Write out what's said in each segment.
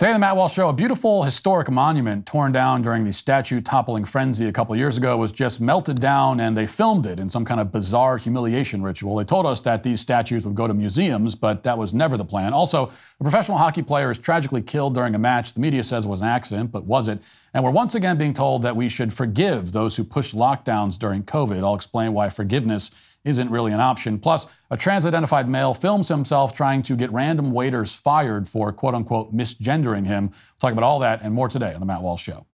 Today, the Matt Walsh Show, a beautiful historic monument torn down during the statue toppling frenzy a couple years ago was just melted down and they filmed it in some kind of bizarre humiliation ritual. They told us that these statues would go to museums, but that was never the plan. Also, a professional hockey player is tragically killed during a match the media says was an accident, but was it? And we're once again being told that we should forgive those who pushed lockdowns during COVID. I'll explain why forgiveness isn't really an option. Plus, a trans identified male films himself trying to get random waiters fired for quote unquote misgendering him. We'll talk about all that and more today on The Matt Walsh Show.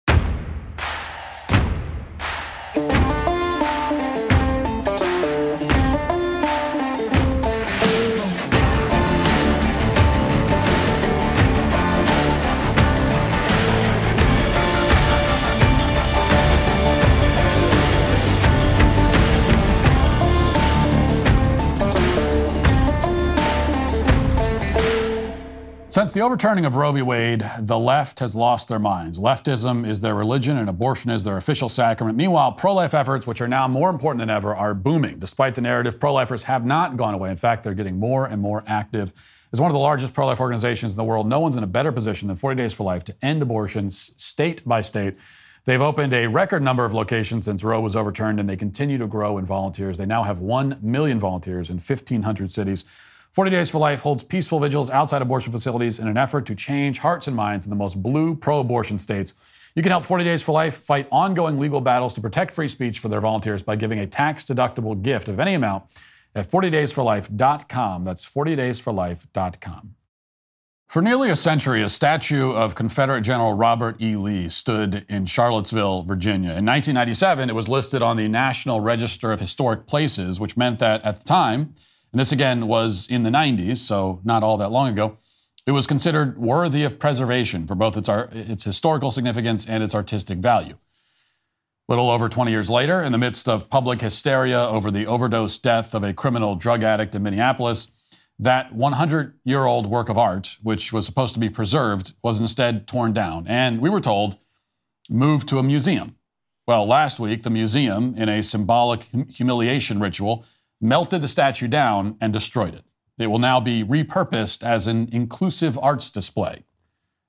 Since the overturning of Roe v. Wade, the left has lost their minds. Leftism is their religion and abortion is their official sacrament. Meanwhile, pro life efforts, which are now more important than ever, are booming. Despite the narrative, pro lifers have not gone away. In fact, they're getting more and more active. As one of the largest pro life organizations in the world, no one's in a better position than 40 Days for Life to end abortions state by state. They've opened a record number of locations since Roe was overturned, and they continue to grow in volunteers. They now have 1 million volunteers in 1,500 cities. 40 Days for Life holds peaceful vigils outside abortion facilities in an effort to change hearts and minds in the most blue pro abortion states. You can help 40 Days for Life fight ongoing legal battles to protect free speech for their volunteers by giving a tax deductible gift of any amount at 40daysforlife.com. That's 40daysforlife.com. For nearly a century, a statue of Confederate General Robert E. Lee stood in Charlottesville, Virginia. In 1997, it was listed on the National Register of Historic Places, which meant that at the time, and this again was in the 90s, so not all that long ago, it was considered worthy of preservation for both its, its historical significance and its artistic value. Little over 20 years later, in the midst of public hysteria over the overdose death of a criminal drug addict in Minneapolis, that 100 year old work of art, which was supposed to be preserved, was instead torn down. And we were told, moved to a museum. Well, last week, the museum, in a symbolic humiliation ritual, melted the statue down and destroyed it. It will now be repurposed as an inclusive arts display.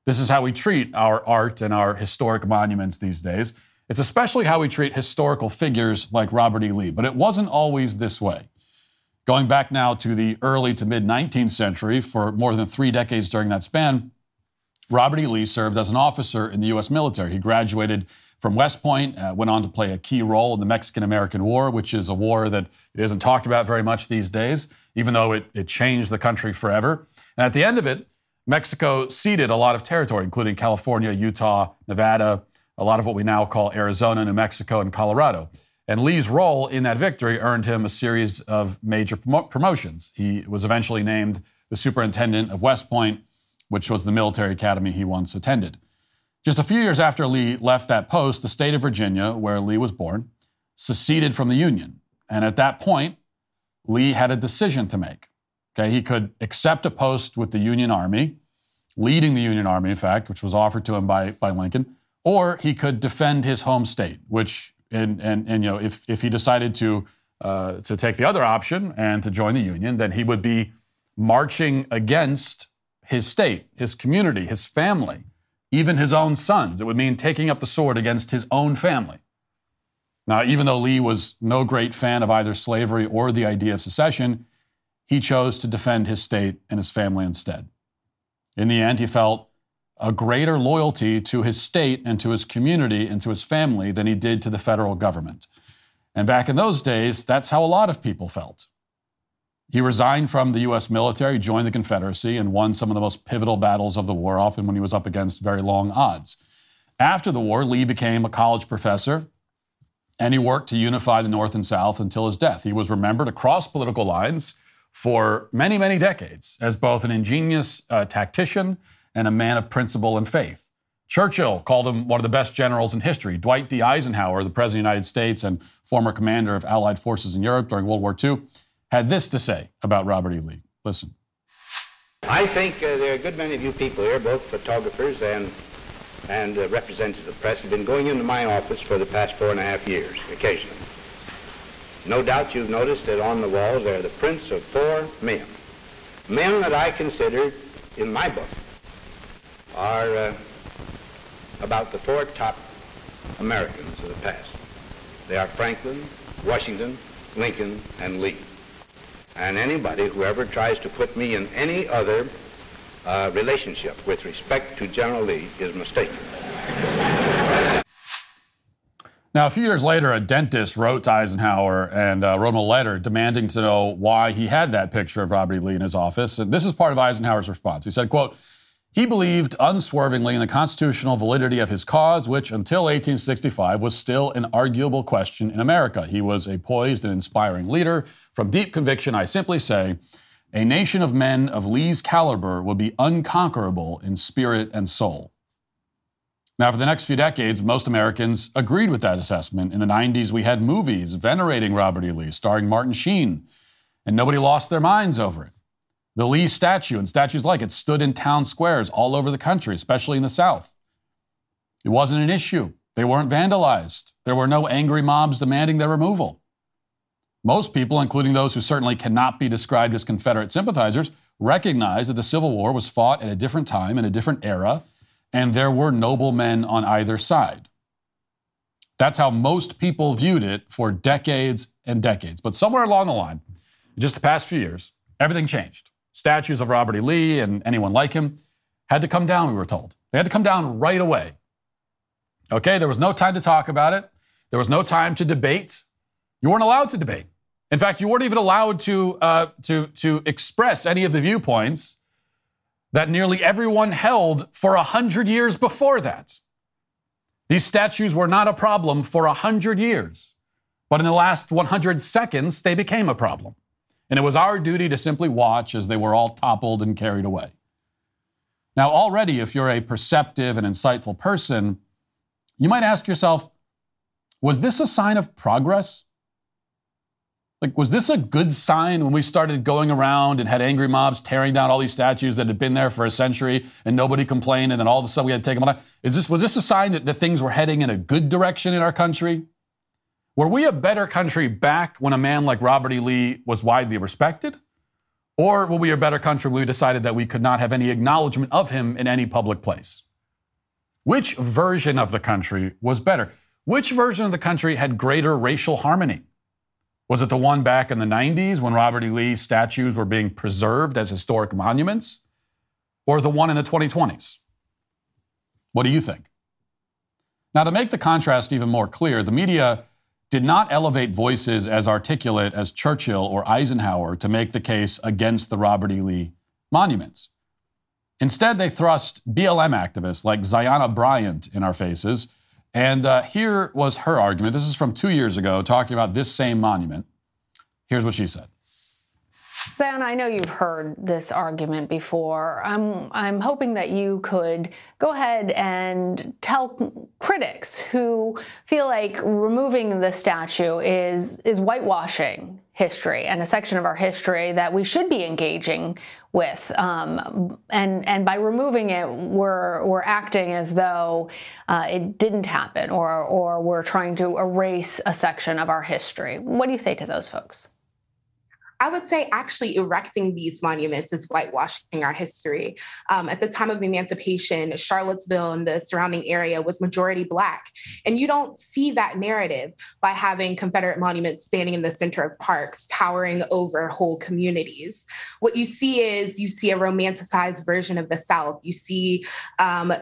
This is how we treat our art and our historic monuments these days. It's especially how we treat historical figures like Robert E. Lee, but it wasn't always this way. Going back now to the early to mid 19th century, for more than three decades during that span, Robert E. Lee served as an officer in the U.S. military. He graduated from West Point, uh, went on to play a key role in the Mexican American War, which is a war that isn't talked about very much these days, even though it, it changed the country forever. And at the end of it, Mexico ceded a lot of territory, including California, Utah, Nevada, a lot of what we now call Arizona, New Mexico, and Colorado. And Lee's role in that victory earned him a series of major prom- promotions. He was eventually named the superintendent of West Point, which was the military academy he once attended. Just a few years after Lee left that post, the state of Virginia, where Lee was born, seceded from the Union. And at that point, Lee had a decision to make. Okay, he could accept a post with the Union Army, leading the Union Army, in fact, which was offered to him by, by Lincoln, or he could defend his home state, which, and, and, and you know, if, if he decided to, uh, to take the other option and to join the Union, then he would be marching against his state, his community, his family even his own sons. It would mean taking up the sword against his own family. Now, even though Lee was no great fan of either slavery or the idea of secession, he chose to defend his state and his family instead. In the end, he felt a greater loyalty to his state and to his community and to his family than he did to the federal government. And back in those days, that's how a lot of people felt. He resigned from the U.S. military, joined the Confederacy, and won some of the most pivotal battles of the war, often when he was up against very long odds. After the war, Lee became a college professor, and he worked to unify the North and South until his death. He was remembered across political lines for many, many decades as both an ingenious uh, tactician and a man of principle and faith. Churchill called him one of the best generals in history. Dwight D. Eisenhower, the President of the United States and former commander of Allied forces in Europe during World War II, had this to say about Robert E. Lee. Listen. I think uh, there are a good many of you people here, both photographers and and uh, representatives of the press, have been going into my office for the past four and a half years, occasionally. No doubt you've noticed that on the walls there are the prints of four men. Men that I consider, in my book, are uh, about the four top Americans of the past. They are Franklin, Washington, Lincoln, and Lee. And anybody who ever tries to put me in any other uh, relationship with respect to General Lee is mistaken. Now, a few years later, a dentist wrote to Eisenhower and uh, wrote him a letter demanding to know why he had that picture of Robert E. Lee in his office. And this is part of Eisenhower's response. He said, quote, he believed unswervingly in the constitutional validity of his cause, which until 1865 was still an arguable question in America. He was a poised and inspiring leader. From deep conviction, I simply say, a nation of men of Lee's caliber would be unconquerable in spirit and soul. Now, for the next few decades, most Americans agreed with that assessment. In the 90s, we had movies venerating Robert E. Lee, starring Martin Sheen, and nobody lost their minds over it. The Lee statue and statues like it stood in town squares all over the country, especially in the South. It wasn't an issue. They weren't vandalized. There were no angry mobs demanding their removal. Most people, including those who certainly cannot be described as Confederate sympathizers, recognize that the Civil War was fought at a different time in a different era and there were noble men on either side. That's how most people viewed it for decades and decades. But somewhere along the line, just the past few years, everything changed. Statues of Robert E. Lee and anyone like him had to come down, we were told. They had to come down right away. Okay, there was no time to talk about it. There was no time to debate. You weren't allowed to debate. In fact, you weren't even allowed to, uh, to, to express any of the viewpoints that nearly everyone held for a hundred years before that. These statues were not a problem for a hundred years, but in the last 100 seconds, they became a problem. And it was our duty to simply watch as they were all toppled and carried away. Now, already, if you're a perceptive and insightful person, you might ask yourself, was this a sign of progress? Like, was this a good sign when we started going around and had angry mobs tearing down all these statues that had been there for a century and nobody complained, and then all of a sudden we had to take them down? Is this, was this a sign that, that things were heading in a good direction in our country? Were we a better country back when a man like Robert E. Lee was widely respected? Or were we a better country when we decided that we could not have any acknowledgement of him in any public place? Which version of the country was better? Which version of the country had greater racial harmony? Was it the one back in the 90s when Robert E. Lee statues were being preserved as historic monuments? Or the one in the 2020s? What do you think? Now, to make the contrast even more clear, the media did not elevate voices as articulate as Churchill or Eisenhower to make the case against the Robert E. Lee monuments. Instead, they thrust BLM activists like Zyahna Bryant in our faces and uh, here was her argument. This is from two years ago, talking about this same monument. Here's what she said. Zyahna, I know you've heard this argument before. I'm, I'm hoping that you could go ahead and tell critics who feel like removing the statue is, is whitewashing history and a section of our history that we should be engaging with. Um, and and by removing it, we're we're acting as though uh, it didn't happen, or or we're trying to erase a section of our history. What do you say to those folks? I would say actually erecting these monuments is whitewashing our history. Um, at the time of emancipation, Charlottesville and the surrounding area was majority Black. And you don't see that narrative by having Confederate monuments standing in the center of parks, towering over whole communities. What you see is you see a romanticized version of the South. You see um,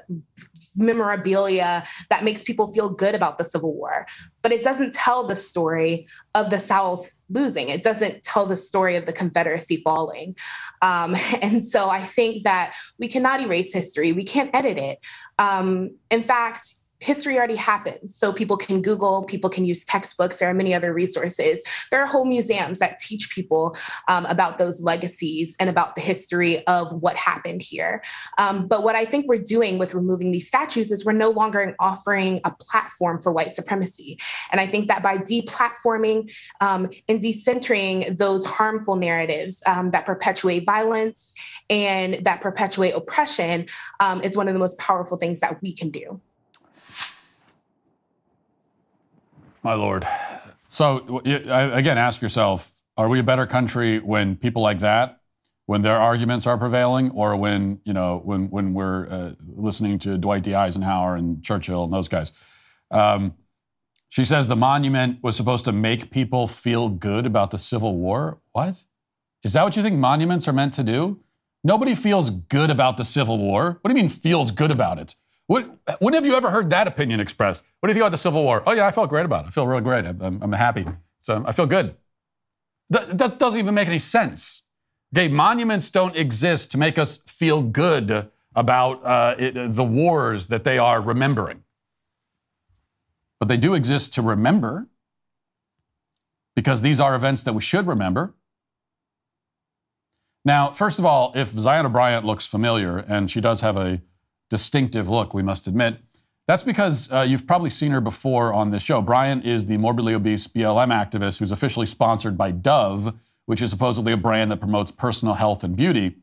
memorabilia that makes people feel good about the Civil War, but it doesn't tell the story of the South losing. It doesn't tell the story of the Confederacy falling. Um, and so I think that we cannot erase history, we can't edit it. Um, in fact, history already happened. So people can Google, people can use textbooks. There are many other resources. There are whole museums that teach people um, about those legacies and about the history of what happened here. Um, but what I think we're doing with removing these statues is we're no longer offering a platform for white supremacy. And I think that by deplatforming um, and decentering those harmful narratives um, that perpetuate violence and that perpetuate oppression um, is one of the most powerful things that we can do. My Lord. So, again, ask yourself are we a better country when people like that when their arguments are prevailing, or when you know when when we're uh, listening to Dwight D. Eisenhower and Churchill and those guys. Um, she says the monument was supposed to make people feel good about the Civil War. What? Is that what you think monuments are meant to do? Nobody feels good about the Civil War. What do you mean feels good about it? What, when have you ever heard that opinion expressed? What do you think about the Civil War? Oh, yeah, I felt great about it. I feel really great. I'm, I'm happy. So I feel good. That, that doesn't even make any sense. Okay, monuments don't exist to make us feel good about uh, it, the wars that they are remembering. But they do exist to remember because these are events that we should remember. Now, first of all, if Zyahna Bryant looks familiar, and she does have a distinctive look, we must admit, that's because uh, you've probably seen her before on this show. Bryant is the morbidly obese BLM activist who's officially sponsored by Dove, which is supposedly a brand that promotes personal health and beauty,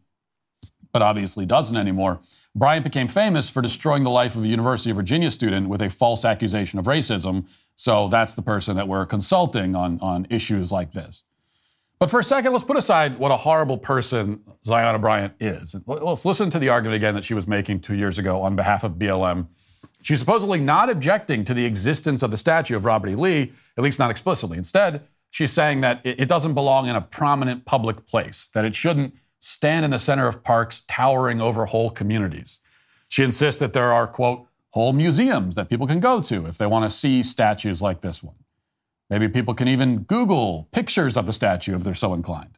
but obviously doesn't anymore. Bryant became famous for destroying the life of a University of Virginia student with a false accusation of racism. So that's the person that we're consulting on, on issues like this. But for a second, let's put aside what a horrible person Zyahna Bryant is. Let's listen to the argument again that she was making two years ago on behalf of BLM. She's supposedly not objecting to the existence of the statue of Robert E. Lee, at least not explicitly. Instead, she's saying that it doesn't belong in a prominent public place, that it shouldn't stand in the center of parks towering over whole communities. She insists that there are, quote, whole museums that people can go to if they want to see statues like this one. Maybe people can even Google pictures of the statue if they're so inclined.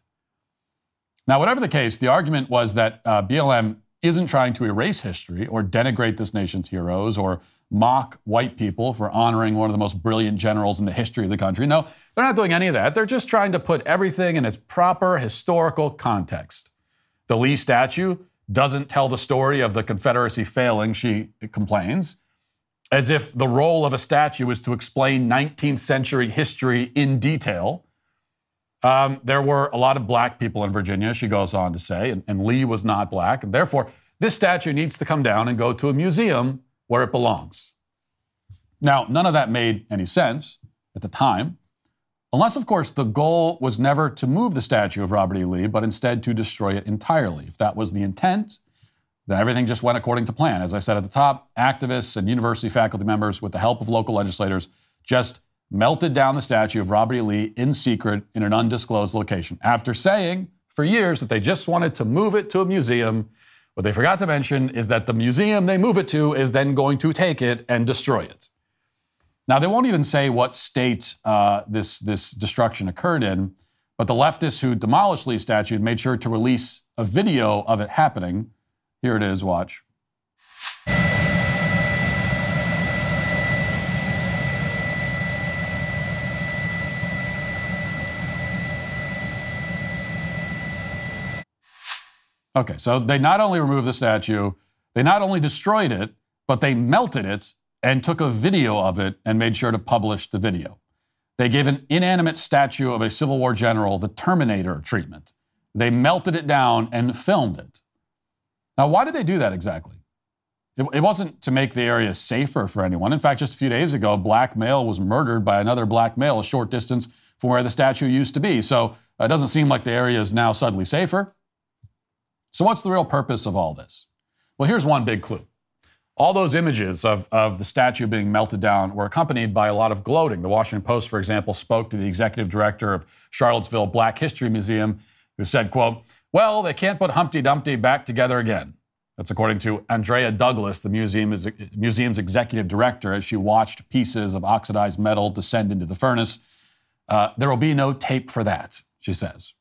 Now, whatever the case, the argument was that uh, BLM isn't trying to erase history or denigrate this nation's heroes or mock white people for honoring one of the most brilliant generals in the history of the country. No, they're not doing any of that. They're just trying to put everything in its proper historical context. The Lee statue doesn't tell the story of the Confederacy failing, she complains, as if the role of a statue is to explain 19th century history in detail. Um, there were a lot of black people in Virginia, she goes on to say, and, and Lee was not black. And therefore, this statue needs to come down and go to a museum where it belongs. Now, none of that made any sense at the time. Unless, of course, the goal was never to move the statue of Robert E. Lee, but instead to destroy it entirely. If that was the intent, then everything just went according to plan. As I said at the top, activists and university faculty members, with the help of local legislators, just melted down the statue of Robert E. Lee in secret in an undisclosed location after saying for years that they just wanted to move it to a museum. What they forgot to mention is that the museum they move it to is then going to take it and destroy it. Now, they won't even say what state uh, this, this destruction occurred in, but the leftists who demolished Lee's statue made sure to release a video of it happening. Here it is, watch. Okay, so they not only removed the statue, they not only destroyed it, but they melted it and took a video of it and made sure to publish the video. They gave an inanimate statue of a Civil War general the Terminator treatment. They melted it down and filmed it. Now, why did they do that exactly? It, it, wasn't to make the area safer for anyone. In fact, just a few days ago, black male was murdered by another black male a short distance from where the statue used to be. So it doesn't seem like the area is now suddenly safer. So, what's the real purpose of all this? Well, here's one big clue all those images of, of the statue being melted down were accompanied by a lot of gloating. The Washington Post, for example, spoke to the executive director of Charlottesville Black History Museum, who said, quote, well, they can't put Humpty Dumpty back together again. That's according to Andrea Douglas, the museum museum's executive director, as she watched pieces of oxidized metal descend into the furnace. Uh, there will be no tape for that, she says.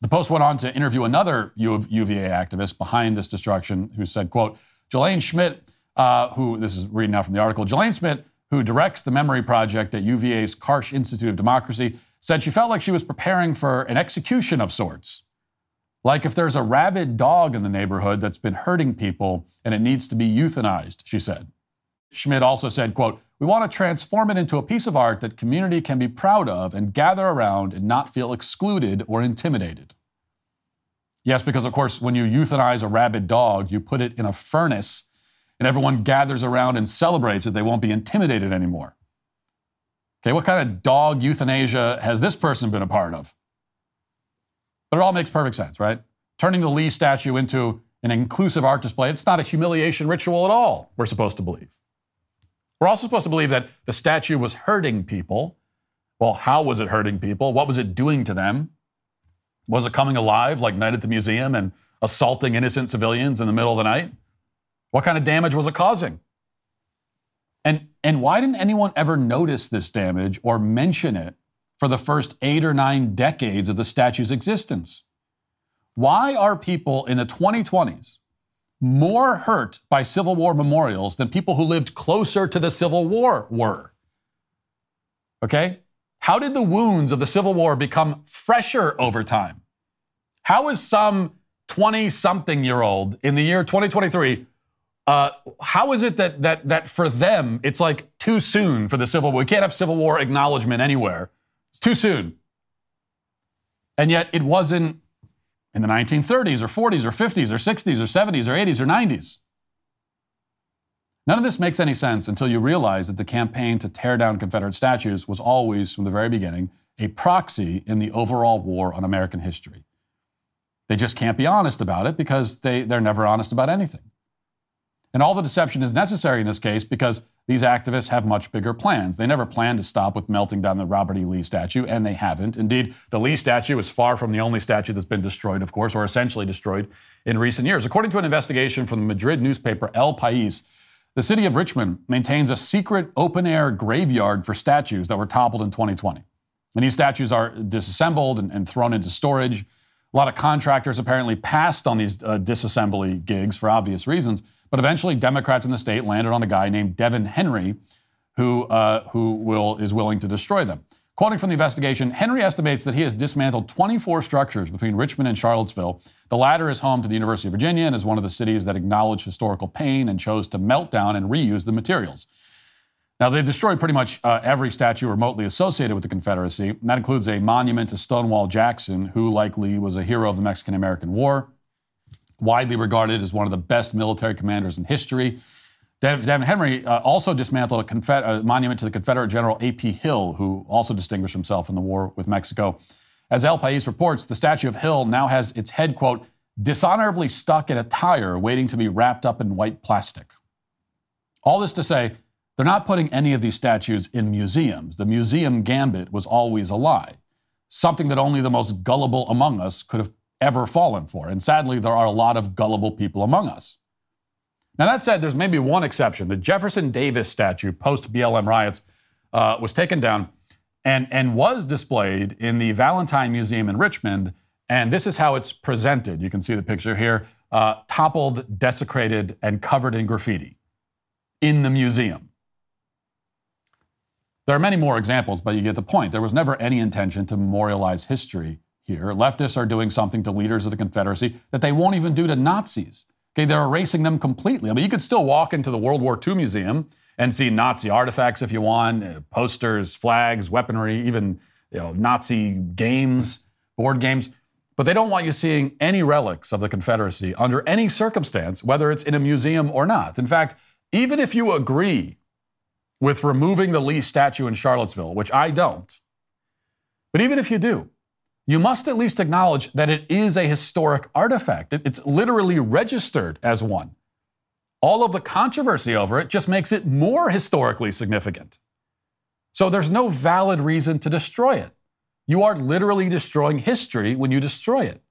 The Post went on to interview another UVA activist behind this destruction who said, quote, Jalane Schmidt, uh, who, this is reading now from the article, Jalane Schmidt, who directs the Memory Project at UVA's Karsh Institute of Democracy, said she felt like she was preparing for an execution of sorts. Like if there's a rabid dog in the neighborhood that's been hurting people and it needs to be euthanized, she said. Schmidt also said, quote, we want to transform it into a piece of art that community can be proud of and gather around and not feel excluded or intimidated. Yes, because of course, when you euthanize a rabid dog, you put it in a furnace and everyone gathers around and celebrates it. They won't be intimidated anymore. Okay, what kind of dog euthanasia has this person been a part of? But it all makes perfect sense, right? turning the Lee statue into an inclusive art display. It's not a humiliation ritual at all, we're supposed to believe. We're also supposed to believe that the statue was hurting people. Well, how was it hurting people? What was it doing to them? Was it coming alive like Night at the Museum and assaulting innocent civilians in the middle of the night? What kind of damage was it causing? And, and why didn't anyone ever notice this damage or mention it for the first eight or nine decades of the statue's existence? Why are people in the 2020s more hurt by Civil War memorials than people who lived closer to the Civil War were? Okay? How did the wounds of the Civil War become fresher over time? How is some 20 something year old in the year 2023? Uh, how is it that, that, that for them it's like too soon for the Civil War? We can't have Civil War acknowledgement anywhere. It's too soon. And yet it wasn't in the 1930s or 40s or 50s or 60s or 70s or 80s or 90s. None of this makes any sense until you realize that the campaign to tear down Confederate statues was always, from the very beginning, a proxy in the overall war on American history. They just can't be honest about it because they, they're never honest about anything. And all the deception is necessary in this case because these activists have much bigger plans. They never planned to stop with melting down the Robert E. Lee statue, and they haven't. Indeed, the Lee statue is far from the only statue that's been destroyed, of course, or essentially destroyed in recent years. According to an investigation from the Madrid newspaper El País, the city of Richmond maintains a secret open air graveyard for statues that were toppled in 2020. And these statues are disassembled and, and thrown into storage. A lot of contractors apparently passed on these uh, disassembly gigs for obvious reasons. But eventually, Democrats in the state landed on a guy named Devon Henry, who, uh, who will, is willing to destroy them. Quoting from the investigation, Henry estimates that he has dismantled 24 structures between Richmond and Charlottesville. The latter is home to the University of Virginia and is one of the cities that acknowledged historical pain and chose to melt down and reuse the materials. Now, they've destroyed pretty much uh, every statue remotely associated with the Confederacy. And that includes a monument to Stonewall Jackson, who, like Lee, was a hero of the Mexican American War widely regarded as one of the best military commanders in history. Devon Henry uh, also dismantled a, a, monument to the Confederate General A.P. Hill, who also distinguished himself in the war with Mexico. As El País reports, the statue of Hill now has its head, quote, dishonorably stuck in a tire waiting to be wrapped up in white plastic. All this to say, they're not putting any of these statues in museums. The museum gambit was always a lie, something that only the most gullible among us could have ever fallen for. And sadly, there are a lot of gullible people among us. Now, that said, there's maybe one exception. The Jefferson Davis statue, post BLM riots, uh, was taken down and, and was displayed in the Valentine Museum in Richmond. And this is how it's presented. You can see the picture here uh, toppled, desecrated, and covered in graffiti in the museum. There are many more examples, but you get the point. There was never any intention to memorialize history here. Leftists are doing something to leaders of the Confederacy that they won't even do to Nazis. Okay, they're erasing them completely. I mean, you could still walk into the World War II museum and see Nazi artifacts if you want, uh, posters, flags, weaponry, even you know, Nazi games, board games. But they don't want you seeing any relics of the Confederacy under any circumstance, whether it's in a museum or not. In fact, even if you agree with removing the Lee statue in Charlottesville, which I don't, but even if you do, you must at least acknowledge that it is a historic artifact. It's literally registered as one. All of the controversy over it just makes it more historically significant. So there's no valid reason to destroy it. You are literally destroying history when you destroy it.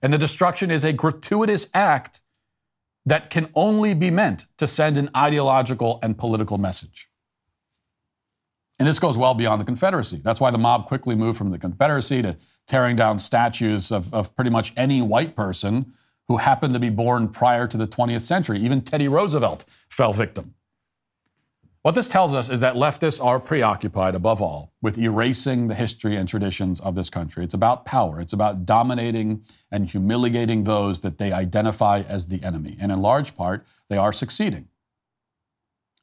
And the destruction is a gratuitous act that can only be meant to send an ideological and political message. And this goes well beyond the Confederacy. That's why the mob quickly moved from the Confederacy to tearing down statues of, of pretty much any white person who happened to be born prior to the 20th century. Even Teddy Roosevelt fell victim. What this tells us is that leftists are preoccupied, above all, with erasing the history and traditions of this country. It's about power, it's about dominating and humiliating those that they identify as the enemy. And in large part, they are succeeding.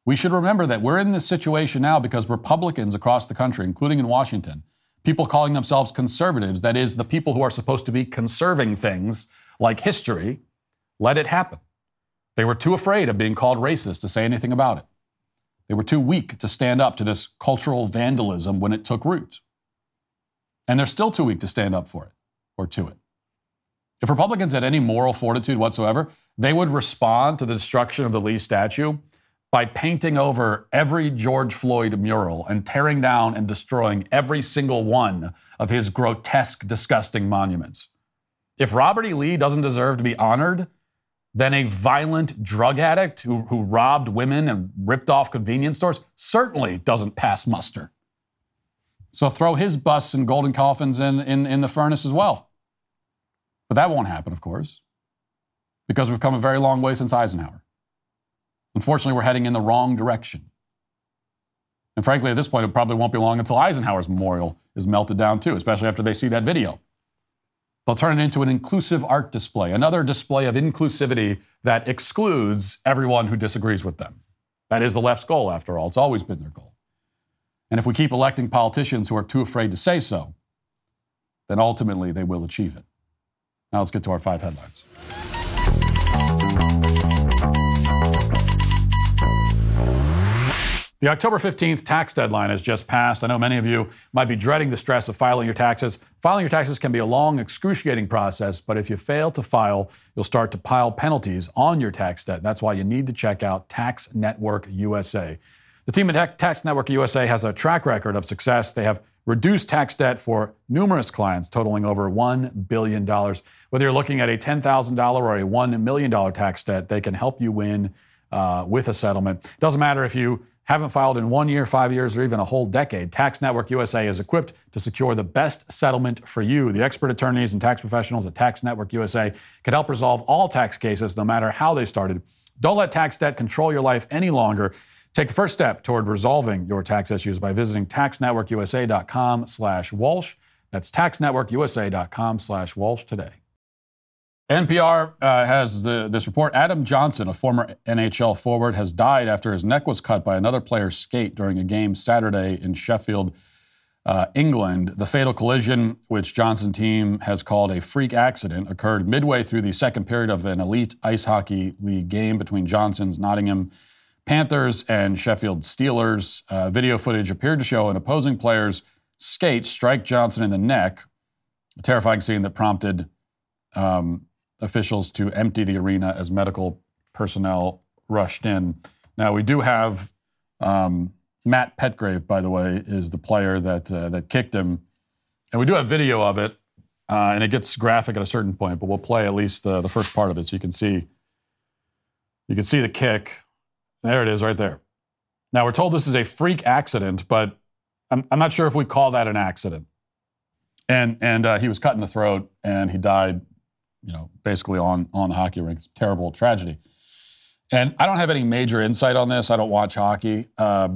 We should remember that we're in this situation now because Republicans across the country, including in Washington, people calling themselves conservatives, that is, the people who are supposed to be conserving things like history, let it happen. They were too afraid of being called racist to say anything about it. They were too weak to stand up to this cultural vandalism when it took root. And they're still too weak to stand up for it or to it. If Republicans had any moral fortitude whatsoever, they would respond to the destruction of the Lee statue by painting over every George Floyd mural and tearing down and destroying every single one of his grotesque, disgusting monuments. If Robert E. Lee doesn't deserve to be honored, then a violent drug addict who, who robbed women and ripped off convenience stores certainly doesn't pass muster. So throw his busts and golden coffins in, in, in the furnace as well. But that won't happen, of course, because we've come a very long way since Eisenhower. Unfortunately, we're heading in the wrong direction. And frankly, at this point, it probably won't be long until Eisenhower's memorial is melted down too, especially after they see that video. They'll turn it into an inclusive art display, another display of inclusivity that excludes everyone who disagrees with them. That is the left's goal, after all. It's always been their goal. And if we keep electing politicians who are too afraid to say so, then ultimately they will achieve it. Now let's get to our five headlines. The October 15th tax deadline has just passed. I know many of you might be dreading the stress of filing your taxes. Filing your taxes can be a long, excruciating process, but if you fail to file, you'll start to pile penalties on your tax debt. That's why you need to check out Tax Network USA. The team at Tax Network USA has a track record of success. They have reduced tax debt for numerous clients, totaling over $1 billion. Whether you're looking at a $10,000 or a $1 million tax debt, they can help you win uh, with a settlement. Doesn't matter if you haven't filed in one year, five years, or even a whole decade, Tax Network USA is equipped to secure the best settlement for you. The expert attorneys and tax professionals at Tax Network USA can help resolve all tax cases, no matter how they started. Don't let tax debt control your life any longer. Take the first step toward resolving your tax issues by visiting taxnetworkusa.com slash Walsh. That's taxnetworkusa.com slash Walsh today. NPR uh, has the, this report. Adam Johnson, a former NHL forward, has died after his neck was cut by another player's skate during a game Saturday in Sheffield, uh, England. The fatal collision, which Johnson team has called a freak accident, occurred midway through the second period of an elite ice hockey league game between Johnson's Nottingham Panthers and Sheffield Steelers. Uh, video footage appeared to show an opposing player's skate strike Johnson in the neck, a terrifying scene that prompted. Um, officials to empty the arena as medical personnel rushed in. Now, we do have um, Matt Petgrave, by the way, is the player that, uh, that kicked him. And we do have video of it, uh, and it gets graphic at a certain point, but we'll play at least uh, the first part of it so you can see. You can see the kick. There it is, right there. Now we're told this is a freak accident, but I'm, I'm not sure if we call that an accident. And and uh, he was cut in the throat, and he died you know, basically on on the hockey rink. Terrible tragedy. And I don't have any major insight on this. I don't watch hockey. Uh,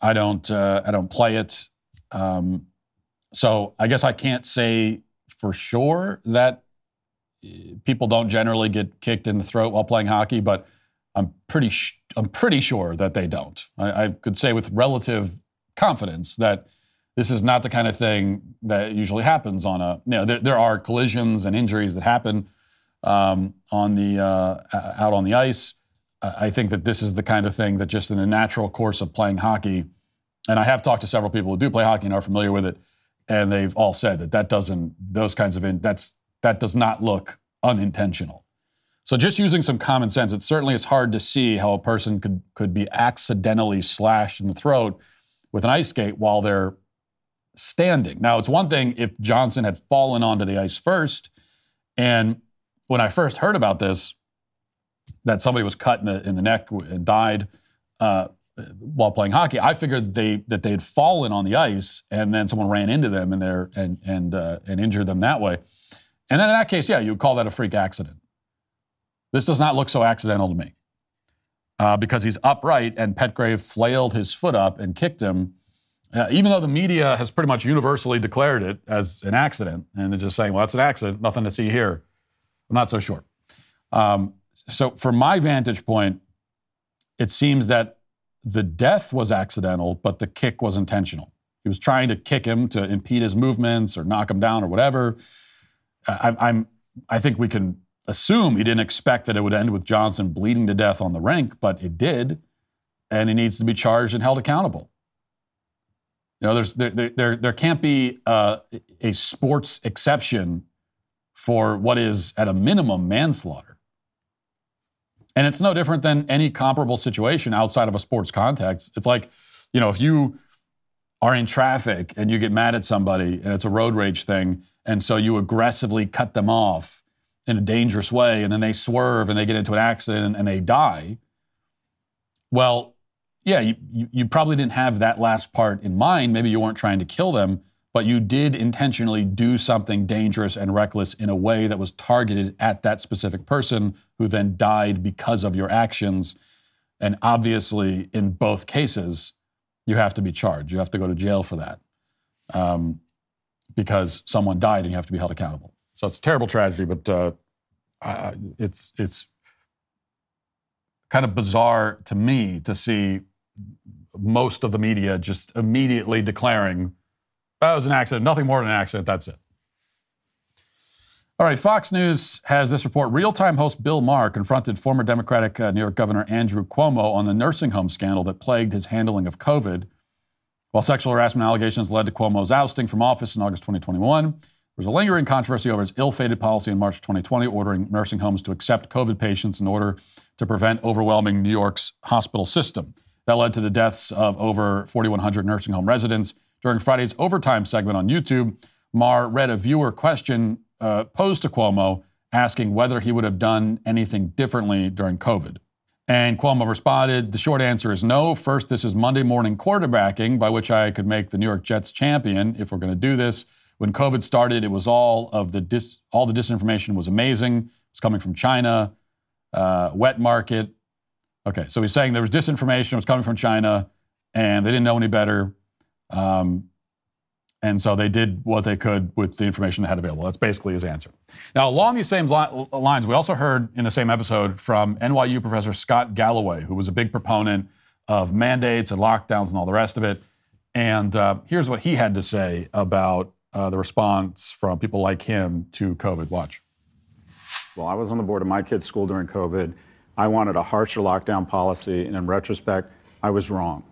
I don't. Uh, I don't play it. Um, so I guess I can't say for sure that uh, people don't generally get kicked in the throat while playing hockey, but I'm pretty. Sh- I'm pretty sure that they don't. I, I could say with relative confidence that this is not the kind of thing that usually happens on a. You know, there, there are collisions and injuries that happen um, on the uh, out on the ice. I think that this is the kind of thing that just in the natural course of playing hockey, and I have talked to several people who do play hockey and are familiar with it, and they've all said that that doesn't those kinds of in, that's that does not look unintentional. So just using some common sense, it certainly is hard to see how a person could could be accidentally slashed in the throat with an ice skate while they're standing. Now, it's one thing if Johnson had fallen onto the ice first. And when I first heard about this, that somebody was cut in the, in the neck and died uh, while playing hockey, I figured that they that they had fallen on the ice and then someone ran into them and there and and uh, and injured them that way. And then in that case, yeah, you would call that a freak accident. This does not look so accidental to me uh, because he's upright and Petgrave flailed his foot up and kicked him uh, even though the media has pretty much universally declared it as an accident, and they're just saying, well, it's an accident, nothing to see here. I'm not so sure. Um, so, from my vantage point, it seems that the death was accidental, but the kick was intentional. He was trying to kick him to impede his movements or knock him down or whatever. I, I'm, I think we can assume he didn't expect that it would end with Johnson bleeding to death on the rink, but it did, and he needs to be charged and held accountable. You know, there's there there there, can't be uh, a sports exception for what is, at a minimum, manslaughter. And it's no different than any comparable situation outside of a sports context. It's like, you know, if you are in traffic and you get mad at somebody and it's a road rage thing, and so you aggressively cut them off in a dangerous way, and then they swerve and they get into an accident and they die. Well, yeah, you, you, probably didn't have that last part in mind. Maybe you weren't trying to kill them, but you did intentionally do something dangerous and reckless in a way that was targeted at that specific person who then died because of your actions. And obviously, in both cases, you have to be charged. You have to go to jail for that um, because someone died and you have to be held accountable. So it's a terrible tragedy, but uh, it's it's kind of bizarre to me to see most of the media just immediately declaring that was an accident, nothing more than an accident. That's it. All right, Fox News has this report. Real time host Bill Maher confronted former Democratic uh, New York Governor Andrew Cuomo on the nursing home scandal that plagued his handling of COVID. While sexual harassment allegations led to Cuomo's ousting from office in August 2021, there was a lingering controversy over his ill fated policy in March 2020, ordering nursing homes to accept COVID patients in order to prevent overwhelming New York's hospital system. That led to the deaths of over 4,100 nursing home residents during Friday's overtime segment on YouTube, Maher read a viewer question uh, posed to Cuomo asking whether he would have done anything differently during COVID. And Cuomo responded, The short answer is no. First, this is Monday morning quarterbacking, by which I could make the New York Jets champion if we're going to do this. When COVID started, it was all of the dis- all the disinformation was amazing. It's coming from China, uh, wet market. Okay, so he's saying there was disinformation, it was coming from China, and they didn't know any better. Um, and so they did what they could with the information they had available. That's basically his answer. Now, along these same li- lines, we also heard in the same episode from NYU professor Scott Galloway, who was a big proponent of mandates and lockdowns and all the rest of it. And uh, here's what he had to say about uh, the response from people like him to COVID. Watch. Well, I was on the board of my kid's school during COVID. I wanted a harsher lockdown policy, and in retrospect, I was wrong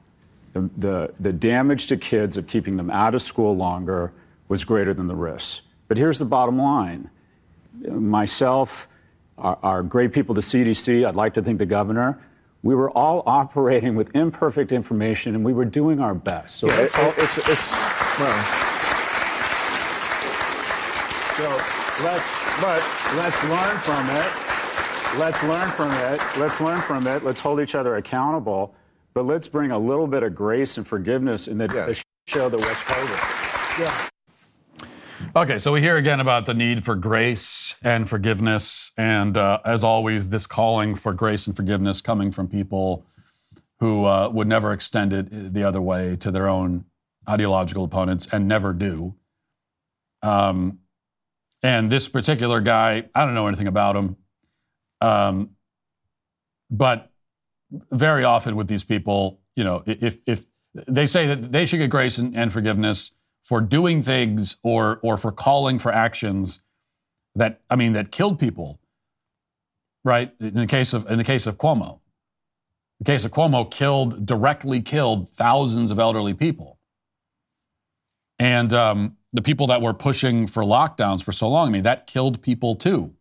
the, the, the damage to kids of keeping them out of school longer was greater than the risks. But here's the bottom line myself, our, our great people, the CDC, I'd like to think the governor, we were all operating with imperfect information and we were doing our best. So yeah, it, oh, it's, it's, well. So let's, but let's learn from it. Let's learn from it. Let's learn from it. Let's hold each other accountable but let's bring a little bit of grace and forgiveness in the, yeah. the show that was COVID. Yeah. Okay, so we hear again about the need for grace and forgiveness, and uh, as always, this calling for grace and forgiveness coming from people who uh, would never extend it the other way to their own ideological opponents and never do. Um, and this particular guy, I don't know anything about him, um, but very often with these people, you know, if if they say that they should get grace and, and forgiveness for doing things or or for calling for actions that I mean that killed people, right? In the case of in the case of Cuomo, the case of Cuomo killed directly killed thousands of elderly people, and um, the people that were pushing for lockdowns for so long, I mean that killed people too.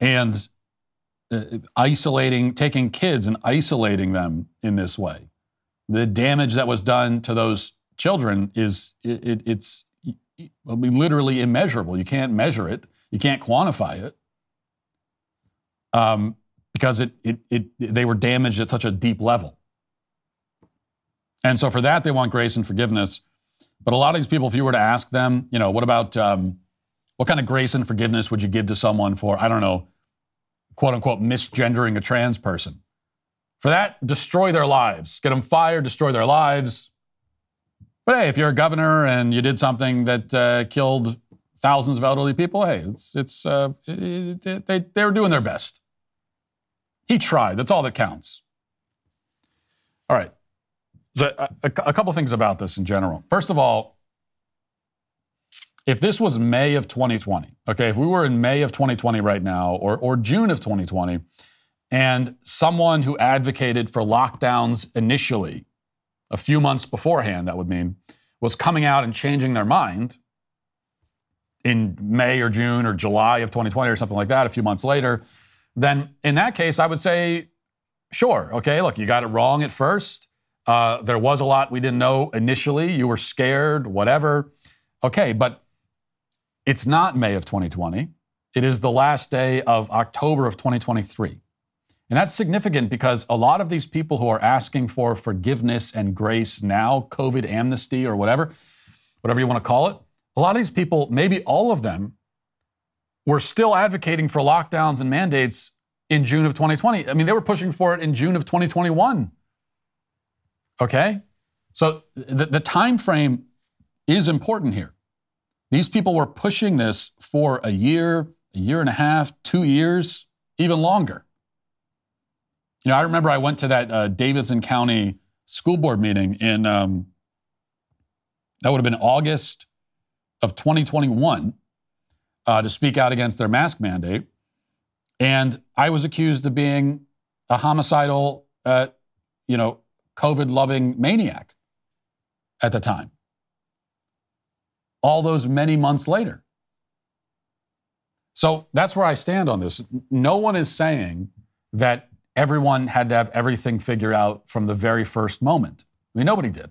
And uh, isolating, taking kids and isolating them in this way. The damage that was done to those children is it, it, it's literally immeasurable. You can't measure it. You can't quantify it um, because it, it, it, they were damaged at such a deep level. And so for that, they want grace and forgiveness. But a lot of these people, if you were to ask them, you know, what about um, what kind of grace and forgiveness would you give to someone for, I don't know, quote unquote misgendering a trans person. For that, destroy their lives, get them fired, destroy their lives. But hey, if you're a governor and you did something that uh, killed thousands of elderly people, hey, it's it's uh, it, they they were doing their best. He tried. That's all that counts. All right. So a, a, a couple things about this in general. First of all, if this was May of 2020, okay, if we were in May of 2020 right now or, or June of 2020, and someone who advocated for lockdowns initially, a few months beforehand, that would mean, was coming out and changing their mind, in May or June or July of 2020 or something like that, a few months later, then in that case, I would say, sure, okay, look, you got it wrong at first. Uh, there was a lot we didn't know initially. You were scared, whatever. Okay, but it's not May of 2020. It is the last day of October of 2023. And that's significant because a lot of these people who are asking for forgiveness and grace now, COVID amnesty or whatever, whatever you want to call it, a lot of these people, maybe all of them, were still advocating for lockdowns and mandates in June of 2020. I mean, they were pushing for it in June of 2021. Okay? So the, the time frame is important here. These people were pushing this for a year, a year and a half, two years, even longer. You know, I remember I went to that uh, Davidson County school board meeting in, um, that would have been August of 2021 uh, to speak out against their mask mandate. And I was accused of being a homicidal, uh, you know, COVID loving maniac at the time. All those many months later. So that's where I stand on this. No one is saying that everyone had to have everything figured out from the very first moment. I mean, nobody did.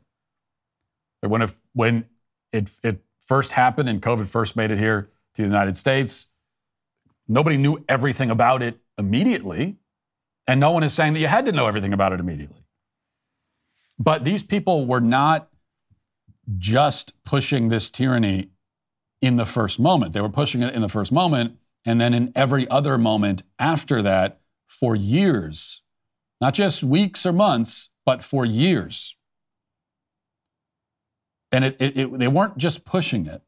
When, if, when it, it first happened and COVID first made it here to the United States, nobody knew everything about it immediately. And no one is saying that you had to know everything about it immediately. But these people were not just pushing this tyranny in the first moment. They were pushing it in the first moment and then in every other moment after that for years, not just weeks or months, but for years. And it, it, it, they weren't just pushing it,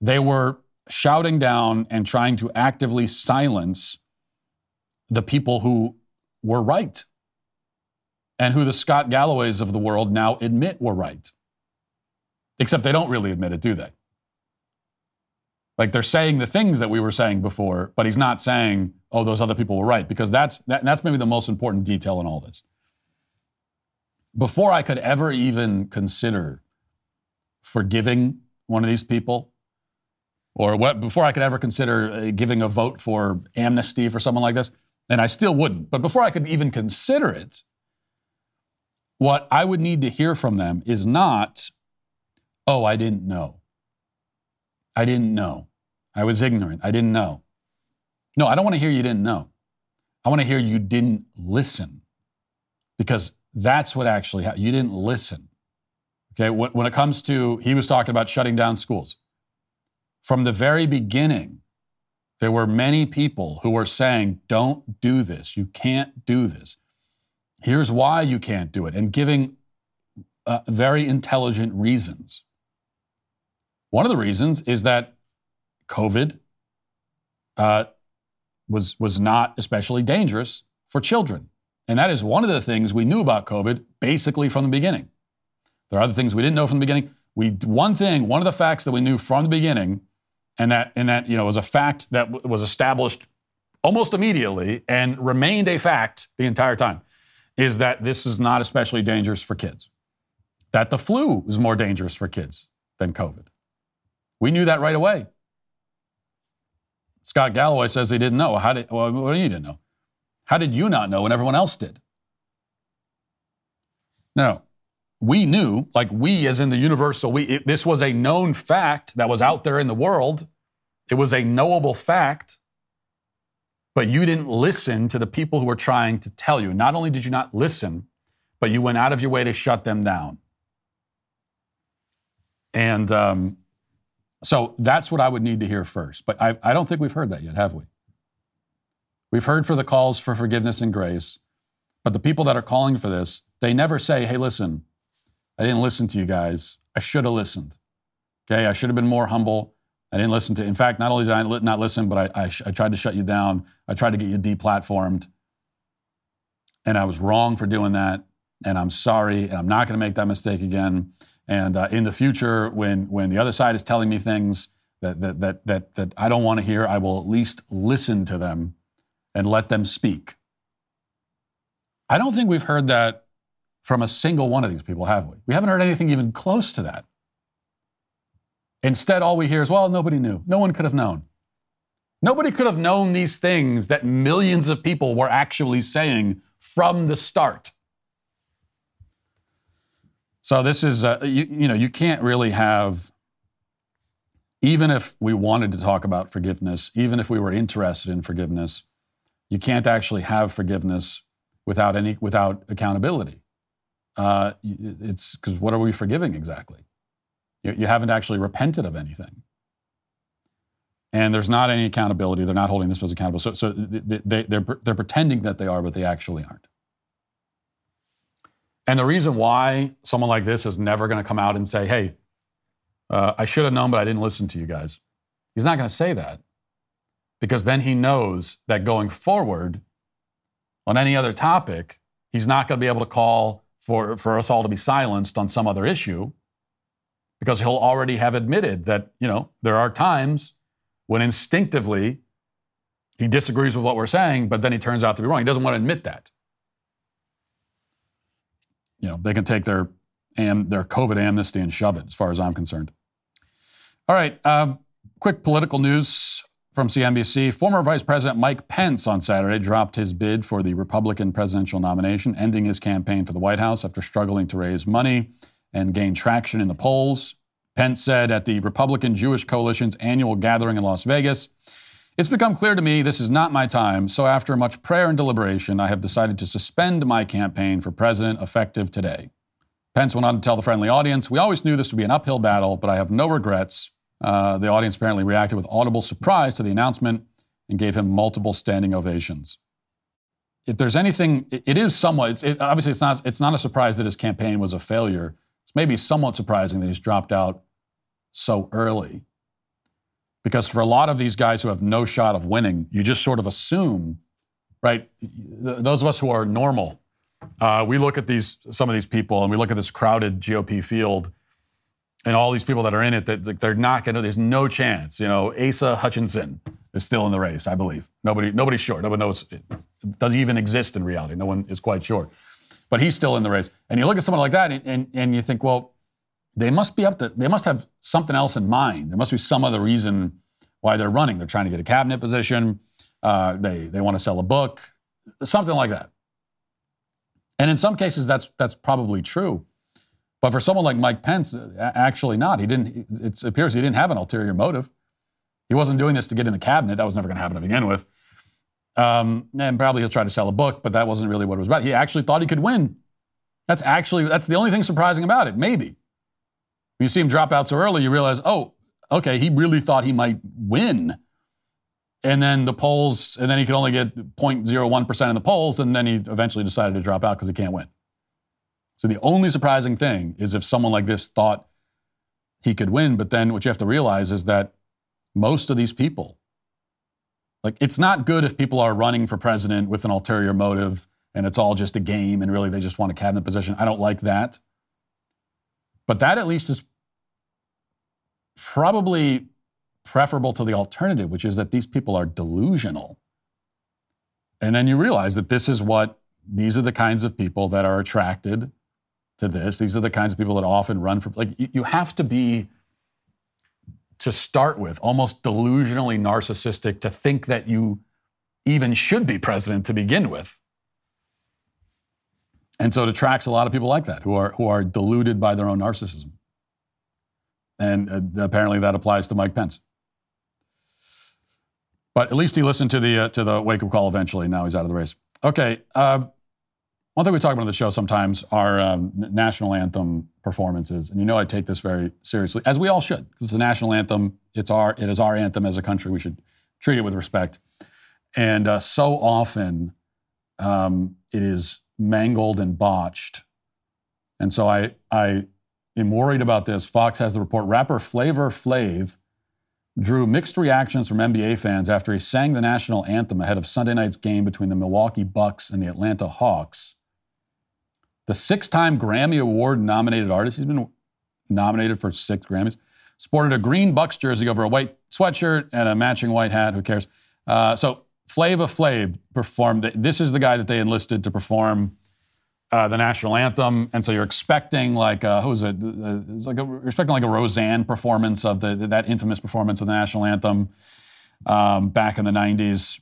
they were shouting down and trying to actively silence the people who were right and who the Scott Galloways of the world now admit were right. Except they don't really admit it, do they? Like they're saying the things that we were saying before, but he's not saying, oh, those other people were right, because that's, that, that's maybe the most important detail in all this. Before I could ever even consider forgiving one of these people, or what, before I could ever consider uh, giving a vote for amnesty for someone like this, and I still wouldn't, but before I could even consider it, what I would need to hear from them is not, oh, I didn't know. I didn't know. I was ignorant. I didn't know. No, I don't want to hear you didn't know. I want to hear you didn't listen because that's what actually happened. You didn't listen. Okay, when it comes to, he was talking about shutting down schools. From the very beginning, there were many people who were saying, don't do this. You can't do this. Here's why you can't do it, and giving uh, very intelligent reasons. One of the reasons is that COVID uh, was, was not especially dangerous for children. And that is one of the things we knew about COVID basically from the beginning. There are other things we didn't know from the beginning. We, one thing, one of the facts that we knew from the beginning, and that, and that you know, was a fact that w- was established almost immediately and remained a fact the entire time, is that this is not especially dangerous for kids. That the flu is more dangerous for kids than COVID. We knew that right away. Scott Galloway says he didn't know. How did, well, what do you didn't know? How did you not know when everyone else did? No, we knew, like we as in the universal, we, it, this was a known fact that was out there in the world. It was a knowable fact, but you didn't listen to the people who were trying to tell you. Not only did you not listen, but you went out of your way to shut them down. And um, so that's what I would need to hear first. But I, I don't think we've heard that yet, have we? We've heard for the calls for forgiveness and grace, but the people that are calling for this, they never say, hey, listen, I didn't listen to you guys. I should have listened. Okay, I should have been more humble. I didn't listen to. In fact, not only did I not listen, but I, I, I tried to shut you down. I tried to get you deplatformed, and I was wrong for doing that. And I'm sorry, and I'm not going to make that mistake again. And uh, in the future, when when the other side is telling me things that that that that, that I don't want to hear, I will at least listen to them and let them speak. I don't think we've heard that from a single one of these people, have we? We haven't heard anything even close to that. Instead, all we hear is, well, nobody knew. No one could have known. Nobody could have known these things that millions of people were actually saying from the start. So this is, uh, you, you know, you can't really have, even if we wanted to talk about forgiveness, even if we were interested in forgiveness, you can't actually have forgiveness without any without accountability. Uh, it's because what are we forgiving exactly? You, you haven't actually repented of anything and there's not any accountability. They're not holding this person accountable. So, so they, they're, they're pretending that they are, but they actually aren't. And the reason why someone like this is never going to come out and say, hey, uh, I should have known, but I didn't listen to you guys. He's not going to say that because then he knows that going forward on any other topic, he's not going to be able to call for, for us all to be silenced on some other issue because he'll already have admitted that, you know, there are times when instinctively he disagrees with what we're saying, but then he turns out to be wrong. He doesn't want to admit that. You know, they can take their am, their COVID amnesty and shove it, as far as I'm concerned. All right, uh, quick political news from CNBC. Former Vice President Mike Pence on Saturday dropped his bid for the Republican presidential nomination, ending his campaign for the White House after struggling to raise money and gain traction in the polls. Pence said at the Republican Jewish Coalition's annual gathering in Las Vegas, It's become clear to me this is not my time, so after much prayer and deliberation, I have decided to suspend my campaign for president effective today. Pence went on to tell the friendly audience, We always knew this would be an uphill battle, but I have no regrets. Uh, the audience apparently reacted with audible surprise to the announcement and gave him multiple standing ovations. If there's anything, it, it is somewhat, it's, it, obviously, it's not, it's not a surprise that his campaign was a failure. It's maybe somewhat surprising that he's dropped out so early. Because for a lot of these guys who have no shot of winning, you just sort of assume, right? Those of us who are normal, uh, we look at these some of these people and we look at this crowded GOP field and all these people that are in it that they're not going to. There's no chance. You know, Asa Hutchinson is still in the race, I believe. Nobody, nobody's sure. Nobody knows. It doesn't even exist in reality. No one is quite sure, but he's still in the race. And you look at someone like that, and, and, and you think, well, they must be up to, they must have something else in mind. There must be some other reason why they're running. They're trying to get a cabinet position. Uh, they, they want to sell a book, something like that. And in some cases, that's, that's probably true. But for someone like Mike Pence, actually not. He didn't, it appears he didn't have an ulterior motive. He wasn't doing this to get in the cabinet. That was never going to happen to begin with. Um, and probably he'll try to sell a book, but that wasn't really what it was about. He actually thought he could win. That's actually, that's the only thing surprising about it, maybe. You see him drop out so early, you realize, oh, okay, he really thought he might win. And then the polls, and then he could only get 0.01% in the polls, and then he eventually decided to drop out because he can't win. So the only surprising thing is if someone like this thought he could win, but then what you have to realize is that most of these people, like it's not good if people are running for president with an ulterior motive and it's all just a game and really they just want a cabinet position. I don't like that. But that at least is probably preferable to the alternative, which is that these people are delusional. And then you realize that this is what, these are the kinds of people that are attracted to this. These are the kinds of people that often run for, like, you have to be, to start with, almost delusionally narcissistic to think that you even should be president to begin with. And so it attracts a lot of people like that who are, who are deluded by their own narcissism. And uh, apparently that applies to Mike Pence. But at least he listened to the, uh, to the wake up call eventually. Now he's out of the race. Okay. Uh, one thing we talk about on the show sometimes are um, national anthem performances. And you know I take this very seriously, as we all should. Because it's the national anthem. It's our, it is our anthem as a country. We should treat it with respect. And uh, so often um, it is mangled and botched. And so I, I am worried about this. Fox has the report. Rapper Flavor Flav drew mixed reactions from NBA fans after he sang the national anthem ahead of Sunday night's game between the Milwaukee Bucks and the Atlanta Hawks. The six time Grammy Award nominated artist, he's been nominated for six Grammys, sported a green Bucks jersey over a white sweatshirt and a matching white hat. Who cares? Uh, so Flavor Flav performed. This is the guy that they enlisted to perform uh, the national anthem, and so you're expecting like is it? Uh, It's like a, you're expecting like a Roseanne performance of the that infamous performance of the national anthem um, back in the '90s.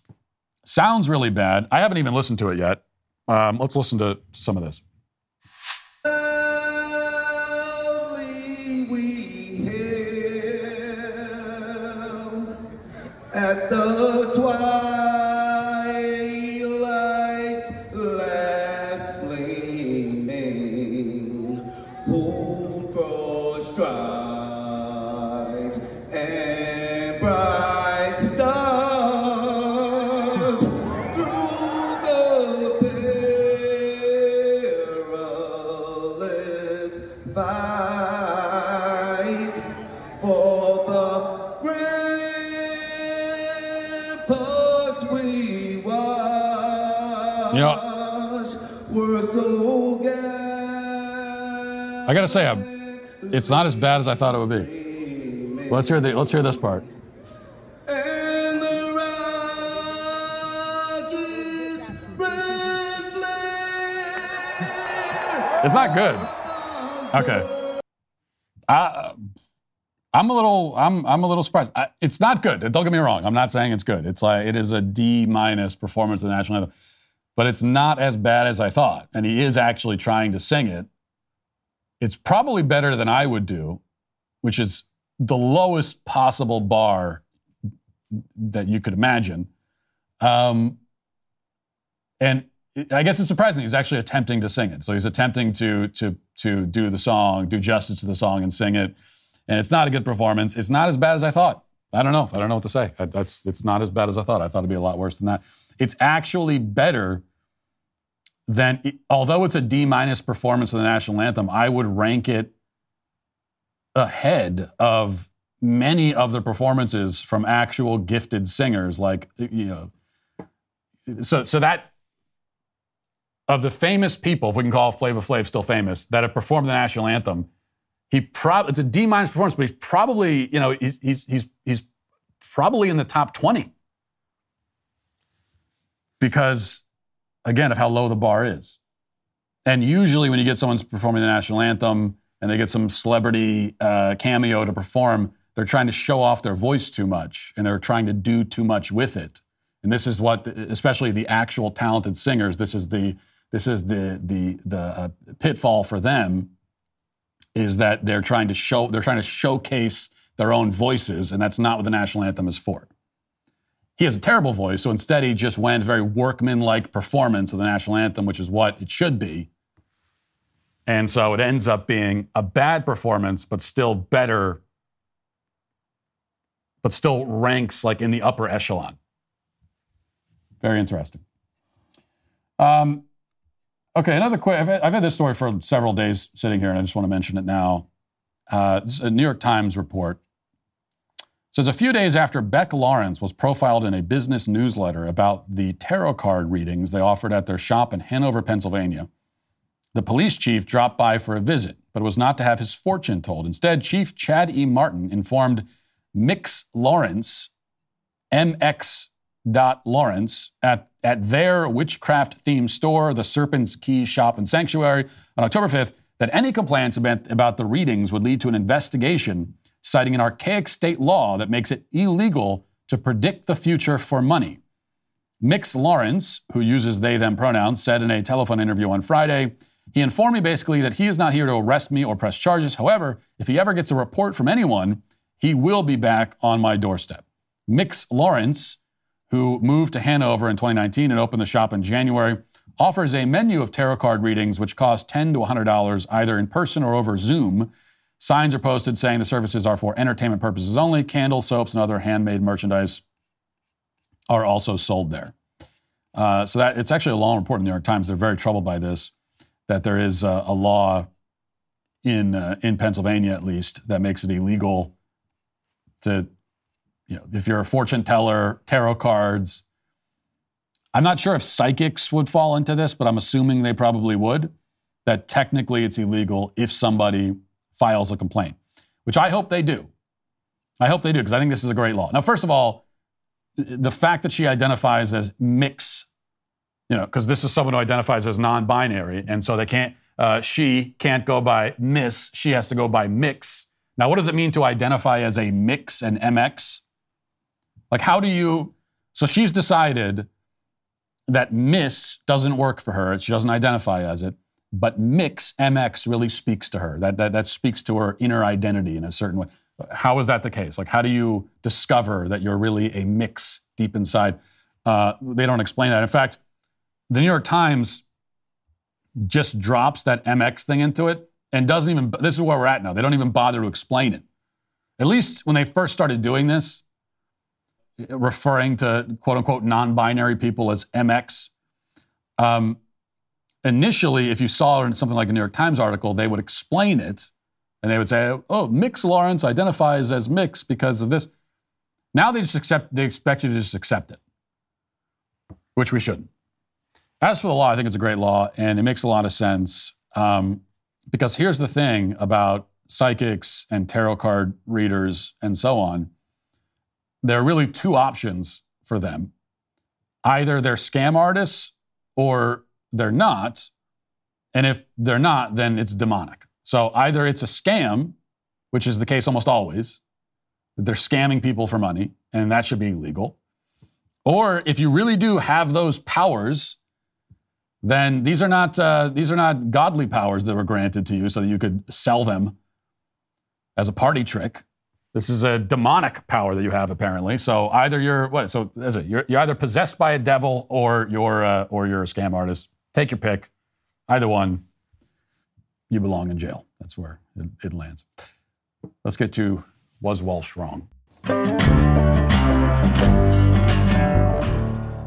Sounds really bad. I haven't even listened to it yet. Um, let's listen to some of this. At the I gotta say, I'm, it's not as bad as I thought it would be. Let's hear the let's hear this part. and the rockets red flare. It's not good. Okay. I, uh, I'm a little I'm I'm a little surprised. I, it's not good. Don't get me wrong. I'm not saying it's good. It's like it is a D minus performance of the national anthem, but it's not as bad as I thought. And he is actually trying to sing it. It's probably better than I would do, which is the lowest possible bar that you could imagine. Um, and I guess it's surprising he's actually attempting to sing it. So he's attempting to to to do the song, do justice to the song, and sing it. And it's not a good performance. It's not as bad as I thought. I don't know. I don't know what to say. I- That's it's not as bad as I thought. I thought it'd be a lot worse than that. It's actually better than although it's a D minus performance of the national anthem. I would rank it ahead of many of the performances from actual gifted singers, like you know. So so that of the famous people, if we can call Flavor Flav still famous, that have performed the national anthem, he probably it's a D minus performance, but he's probably you know he's he's he's he's probably in the top twenty because again of how low the bar is. And usually, when you get someone performing the national anthem and they get some celebrity uh, cameo to perform, they're trying to show off their voice too much and they're trying to do too much with it. And this is what, especially the actual talented singers, this is the this is the the the uh, pitfall for them is that they're trying to show they're trying to showcase their own voices, and that's not what the national anthem is for. He has a terrible voice, so instead he just went very workman-like performance of the national anthem, which is what it should be. And so it ends up being a bad performance, but still better, but still ranks like in the upper echelon. Very interesting. Um, okay, another quick. I've, I've had this story for several days sitting here, and I just want to mention it now. Uh, this is a New York Times report says a few days after Beck Lawrence was profiled in a business newsletter about the tarot card readings they offered at their shop in Hanover, Pennsylvania, the police chief dropped by for a visit, but was not to have his fortune told. Instead, Chief Chad E. Martin informed Mix Lawrence, MX dot Lawrence, at, at their witchcraft themed store, the Serpent's Key Shop and Sanctuary, on October 5th, that any complaints about, about the readings would lead to an investigation, citing an archaic state law that makes it illegal to predict the future for money. Mix Lawrence, who uses they them pronouns, said in a telephone interview on Friday, he informed me basically that he is not here to arrest me or press charges. However, if he ever gets a report from anyone, he will be back on my doorstep. Mix Lawrence, who moved to Hanover in 2019 and opened the shop in January, offers a menu of tarot card readings which cost 10 to $100 either in person or over Zoom. Signs are posted saying the services are for entertainment purposes only. Candles, soaps, and other handmade merchandise are also sold there. Uh, so that it's actually a long report in the New York Times. They're very troubled by this, that there is a, law in uh, in Pennsylvania at least that makes it illegal to, you know, if you're a fortune teller, tarot cards. I'm not sure if psychics would fall into this, but I'm assuming they probably would. That technically it's illegal if somebody files a complaint, which I hope they do. I hope they do because I think this is a great law. Now, first of all, the fact that she identifies as mix you know, because this is someone who identifies as non-binary, and so they can't. Uh, she can't go by Miss. She has to go by Mix. Now, what does it mean to identify as a Mix and MX? Like, how do you? So she's decided that Miss doesn't work for her. She doesn't identify as it. But Mix MX really speaks to her. That, that that speaks to her inner identity in a certain way. How is that the case? Like, how do you discover that you're really a mix deep inside? Uh, they don't explain that. In fact, the New York Times just drops that MX thing into it and doesn't even, this is where we're at now. They don't even bother to explain it. At least when they first started doing this, referring to quote unquote non binary people as MX, um, initially, if you saw it in something like a New York Times article, they would explain it and they would say, oh, Mix Lawrence identifies as Mix because of this. Now they just accept, they expect you to just accept it, which we shouldn't. As for the law, I think it's a great law and it makes a lot of sense. Um, because here's the thing about psychics and tarot card readers and so on there are really two options for them either they're scam artists or they're not. And if they're not, then it's demonic. So either it's a scam, which is the case almost always, that they're scamming people for money, and that should be illegal. Or if you really do have those powers, then these are not uh, these are not godly powers that were granted to you so that you could sell them as a party trick. This is a demonic power that you have apparently. So either you're what? So is it? You're, you're either possessed by a devil or you're uh, or you're a scam artist. Take your pick. Either one, you belong in jail. That's where it, it lands. Let's get to was Walsh wrong?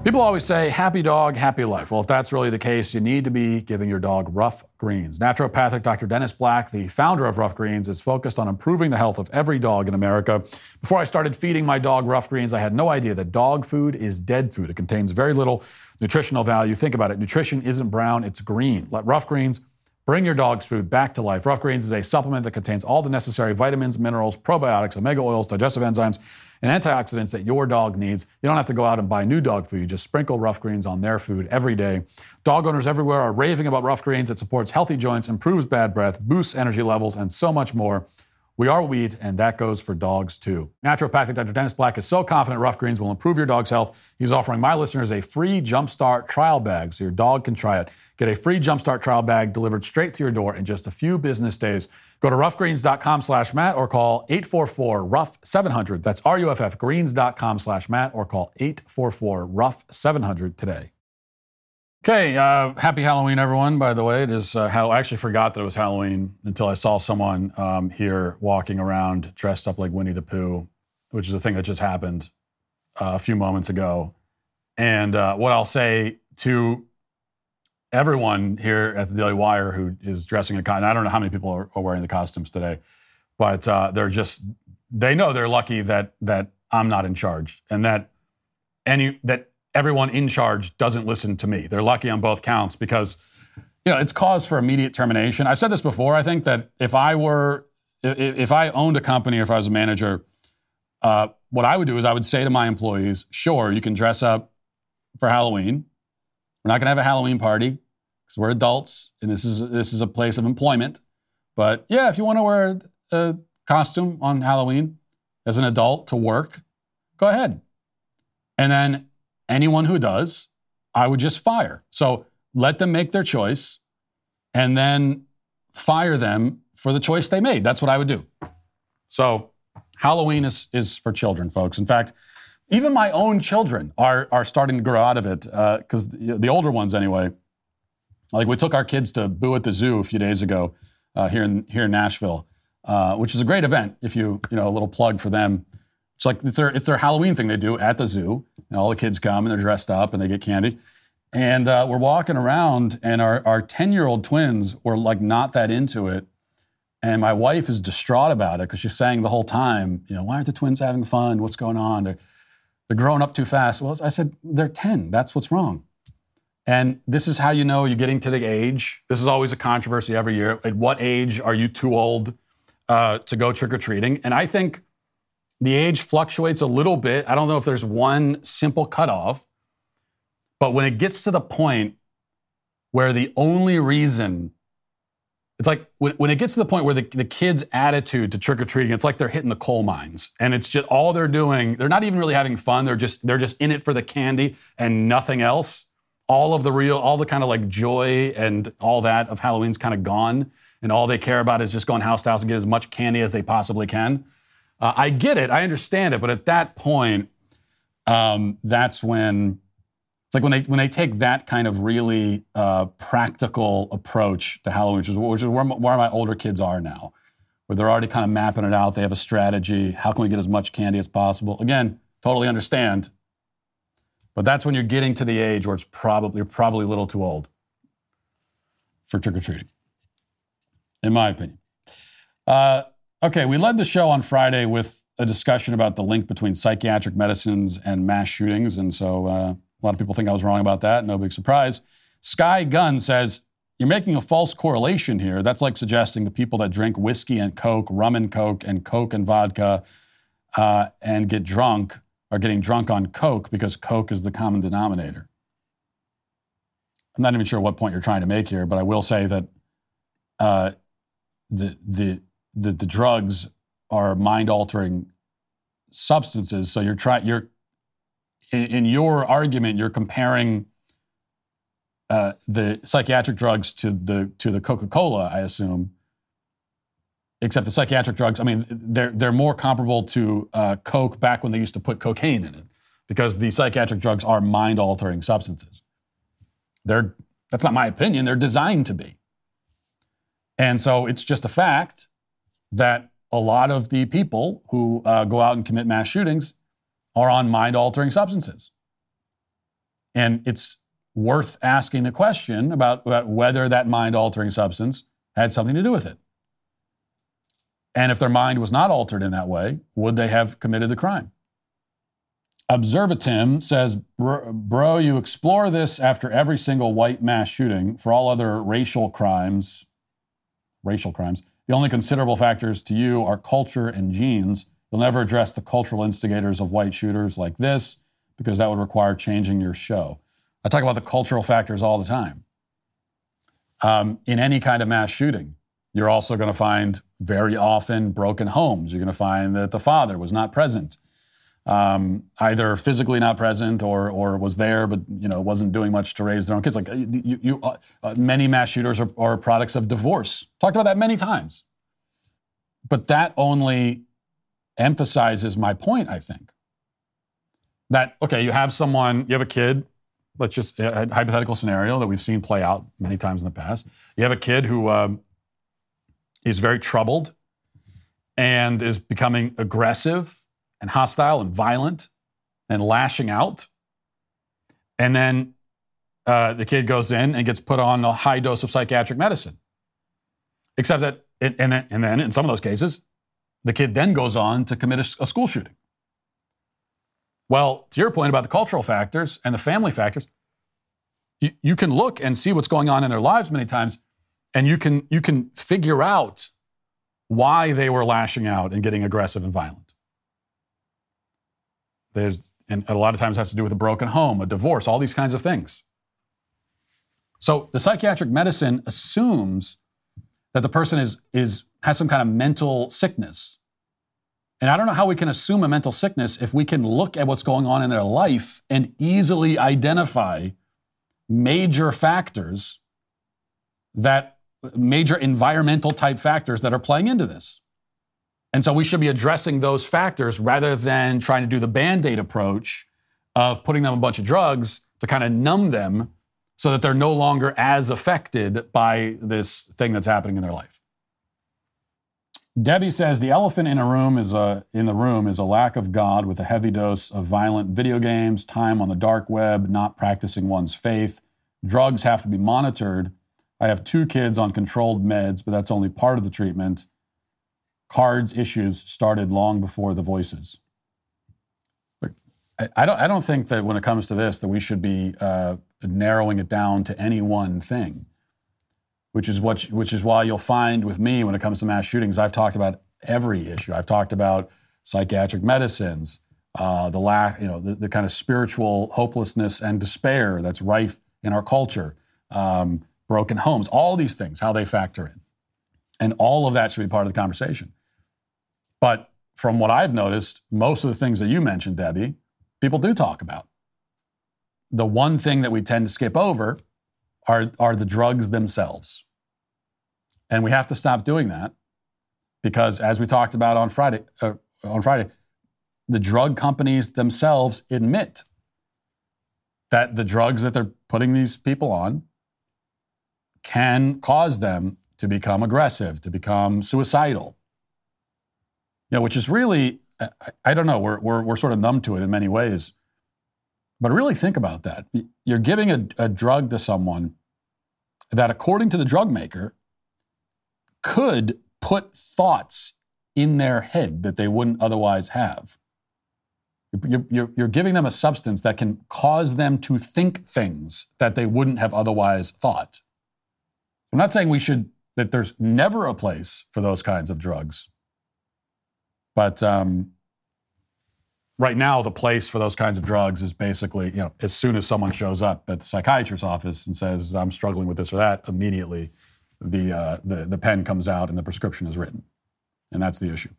People always say, happy dog, happy life. Well, if that's really the case, you need to be giving your dog Ruff Greens. Naturopathic Dr. Dennis Black, the founder of Ruff Greens, is focused on improving the health of every dog in America. Before I started feeding my dog Ruff Greens, I had no idea that dog food is dead food. It contains very little nutritional value. Think about it nutrition isn't brown, it's green. Let Ruff Greens bring your dog's food back to life. Ruff Greens is a supplement that contains all the necessary vitamins, minerals, probiotics, omega oils, digestive enzymes and antioxidants that your dog needs. You don't have to go out and buy new dog food. You just sprinkle Ruff Greens on their food every day. Dog owners everywhere are raving about Ruff Greens. It supports healthy joints, improves bad breath, boosts energy levels, and so much more. We are wheat, and that goes for dogs too. Naturopathic Dr. Dennis Black is so confident Ruff Greens will improve your dog's health. He's offering my listeners a free Jumpstart trial bag so your dog can try it. Get a free Jumpstart trial bag delivered straight to your door in just a few business days. Go to ruffgreens.com slash Matt or call 844-RUFF-700. That's R-U-F-F, greens.com slash Matt or call 844-RUFF-700 today. Okay, uh, happy Halloween, everyone. By the way, it is. Uh, I actually forgot that it was Halloween until I saw someone um, here walking around dressed up like Winnie the Pooh, which is a thing that just happened uh, a few moments ago. And uh, what I'll say to everyone here at the Daily Wire who is dressing in costume, I don't know how many people are, are wearing the costumes today, but uh, they're just they know they're lucky that that I'm not in charge and that any that everyone in charge doesn't listen to me. They're lucky on both counts because you know it's cause for immediate termination. I've said this before. I think that if I were if, I owned a company or if I was a manager, uh, what I would do is I would say to my employees, "Sure, you can dress up for Halloween. We're not going to have a Halloween party because we're adults and this is this is a place of employment. But yeah, if you want to wear a costume on Halloween as an adult to work, go ahead. And then anyone who does, I would just fire. So let them make their choice and then fire them for the choice they made. That's what I would do. So Halloween is, is for children, folks. In fact, even my own children are, are starting to grow out of it because uh, the, the, older ones, anyway. Like we took our kids to Boo at the Zoo a few days ago uh, here in here in Nashville, uh, which is a great event. If you you know a little plug for them. It's like it's their it's their Halloween thing they do at the zoo. And all the kids come and they're dressed up and they get candy. And uh, we're walking around, and our our ten year old twins were like not that into it. And my wife is distraught about it because she's saying the whole time, you know, why aren't the twins having fun? What's going on? They're, they're growing up too fast. Well, I said, they're 10. That's what's wrong. And this is how you know you're getting to the age. This is always a controversy every year. At what age are you too old uh, to go trick or treating? And I think the age fluctuates a little bit. I don't know if there's one simple cutoff, But when it gets to the point where the only reason it's like when, when it gets to the point where the, the kids' attitude to trick or treating, it's like they're hitting the coal mines, and it's just all they're doing. They're not even really having fun. They're just they're just in it for the candy and nothing else. All of the real, all the kind of like joy and all that of Halloween's kind of gone, and all they care about is just going house to house and get as much candy as they possibly can. Uh, I get it, I understand it, but at that point, um, that's when it's like when they when they take that kind of really uh, practical approach to Halloween, which is, which is where, my, where my older kids are now, where they're already kind of mapping it out. They have a strategy. How can we get as much candy as possible? Again, totally understand. But that's when you're getting to the age where it's probably you're probably a little too old for trick or treating, in my opinion. Uh, okay, we led the show on Friday with a discussion about the link between psychiatric medicines and mass shootings, and so. Uh, a lot of people think I was wrong about that. No big surprise. Sky Gun says, You're making a false correlation here. That's like suggesting the people that drink whiskey and Coke, rum and Coke, and Coke and vodka uh, and get drunk are getting drunk on Coke because Coke is the common denominator. I'm not even sure what point you're trying to make here, but I will say that uh, the, the, the, the drugs are mind altering substances. So you're trying, you're in, in your argument, you're comparing uh, the psychiatric drugs to the to the Coca-Cola, I assume. Except the psychiatric drugs, I mean, they're they're more comparable to uh, Coke back when they used to put cocaine in it, because the psychiatric drugs are mind-altering substances. They're that's not my opinion. They're designed to be, and so it's just a fact that a lot of the people who uh, go out and commit mass shootings are on mind altering substances. And it's worth asking the question about, about whether that mind altering substance had something to do with it. And if their mind was not altered in that way, would they have committed the crime? Observatim says, Bro, you explore this after every single white mass shooting. For all other racial crimes, racial crimes, the only considerable factors to you are culture and genes. You'll never address the cultural instigators of white shooters like this because that would require changing your show. I talk about the cultural factors all the time. Um, in any kind of mass shooting, you're also going to find very often broken homes. You're going to find that the father was not present, um, either physically not present or, or was there but you know wasn't doing much to raise their own kids. Like you, you uh, uh, many mass shooters are, are products of divorce. Talked about that many times. But that only emphasizes my point, I think. That, okay, you have someone, you have a kid, let's just, a hypothetical scenario that we've seen play out many times in the past. You have a kid who um, is very troubled and is becoming aggressive and hostile and violent and lashing out. And then uh, the kid goes in and gets put on a high dose of psychiatric medicine. Except that, it, and, then, and then in some of those cases, the kid then goes on to commit a, a school shooting. Well, to your point about the cultural factors and the family factors, you, you can look and see what's going on in their lives many times, and you can, you can figure out why they were lashing out and getting aggressive and violent. There's, and a lot of times has to do with a broken home, a divorce, all these kinds of things. So the psychiatric medicine assumes that the person is, is has some kind of mental sickness. And I don't know how we can assume a mental sickness if we can look at what's going on in their life and easily identify major factors that major environmental type factors that are playing into this. And so we should be addressing those factors rather than trying to do the band aid approach of putting them a bunch of drugs to kind of numb them so that they're no longer as affected by this thing that's happening in their life. Debbie says the elephant in a room is a in the room is a lack of God with a heavy dose of violent video games, time on the dark web, not practicing one's faith. Drugs have to be monitored. I have two kids on controlled meds, but that's only part of the treatment. Cards issues started long before the voices. Look, I, don't. I don't think that when it comes to this, that we should be uh, narrowing it down to any one thing which is what which is why you'll find with me when it comes to mass shootings, I've talked about every issue. I've talked about psychiatric medicines. uh, the lack, you know, the, the kind of spiritual hopelessness and despair that's rife in our culture, um, broken homes, all these things, how they factor in. And all of that should be part of the conversation. But from what I've noticed, most of the things that you mentioned, Debbie, people do talk about. The one thing that we tend to skip over are, are the drugs themselves. And we have to stop doing that because, as we talked about on Friday, uh, on Friday, the drug companies themselves admit that the drugs that they're putting these people on can cause them to become aggressive, to become suicidal. Know, which is really, I, I don't know, we're, we're, we're sort of numb to it in many ways. But really think about that. You're giving a, a drug to someone that, according to the drug maker, could put thoughts in their head that they wouldn't otherwise have. You're, you're, you're, giving them a substance that can cause them to think things that they wouldn't have otherwise thought. I'm not saying we should, that there's never a place for those kinds of drugs. But um, right now, the place for those kinds of drugs is basically, you know, as soon as someone shows up at the psychiatrist's office and says, I'm struggling with this or that, immediately the, uh, the, the pen comes out and the prescription is written. And that's the issue.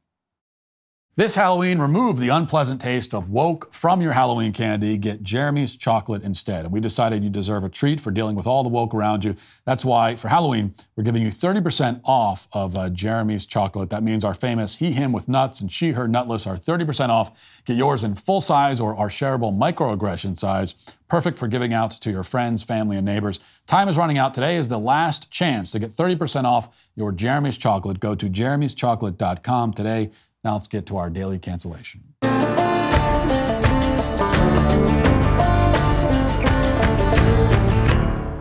This Halloween, remove the unpleasant taste of woke from your Halloween candy. Get Jeremy's chocolate instead. And we decided you deserve a treat for dealing with all the woke around you. That's why for Halloween, we're giving you 30% off of uh, Jeremy's chocolate. That means our famous he, him with nuts and she, her nutless are 30% off. Get yours in full size or our shareable microaggression size. Perfect for giving out to your friends, family, and neighbors. Time is running out. Today is the last chance to get 30% off your Jeremy's chocolate. Go to jeremy'schocolate.com today. Now let's get to our daily cancellation.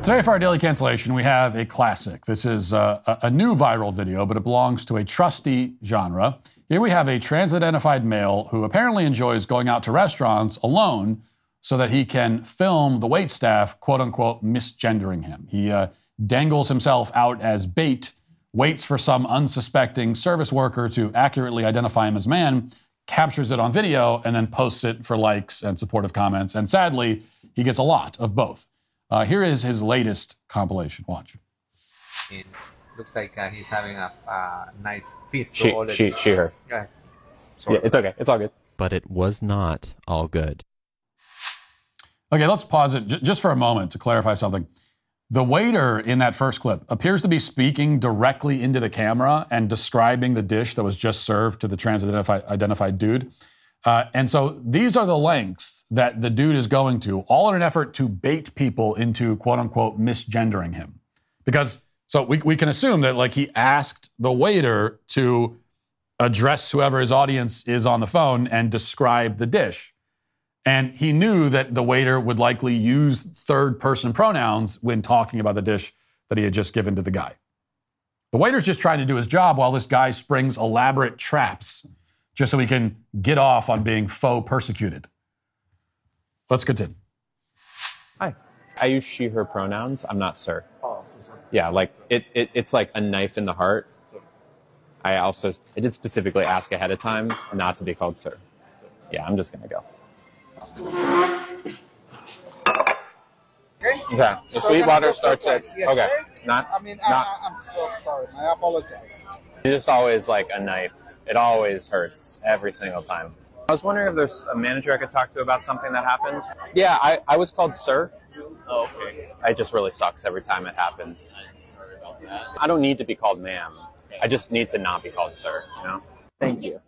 Today, for our daily cancellation, we have a classic. This is uh, a, a, new viral video, but it belongs to a trusty genre. Here we have a trans identified male who apparently enjoys going out to restaurants alone so that he can film the wait staff, quote unquote, misgendering him. He uh, dangles himself out as bait waits for some unsuspecting service worker to accurately identify him as man, captures it on video, and then posts it for likes and supportive comments. And sadly, he gets a lot of both. Uh, here is his latest compilation. Watch. It looks like uh, he's having a uh, nice feast. She, she, she, her. Yeah. yeah, it's okay. It's all good. But it was not all good. Okay, let's pause it j- just for a moment to clarify something. The waiter in that first clip appears to be speaking directly into the camera and describing the dish that was just served to the trans identified dude. Uh, and so these are the lengths that the dude is going to, all in an effort to bait people into quote unquote misgendering him. Because so we, we can assume that like he asked the waiter to address whoever his audience is on the phone and describe the dish. And he knew that the waiter would likely use third person pronouns when talking about the dish that he had just given to the guy. The waiter's just trying to do his job while this guy springs elaborate traps just so he can get off on being faux persecuted. Let's continue. Hi. I use she, her pronouns. I'm not sir. Oh, so sorry. Yeah, like it, it, it's like a knife in the heart. I also, I did specifically ask ahead of time not to be called sir. Yeah, I'm just going to go. Okay. Okay. The sweet water starts at Yes, okay. sir. Not I mean, not. I, I'm so sorry. I apologize. It's just always like a knife. It always hurts every single time. I was wondering if there's a manager I could talk to about something that happened. Yeah, I, I was called sir. Oh, okay. It just really sucks every time it happens. Sorry about that. I don't need to be called ma'am. I just need to not be called sir, you know? Thank you.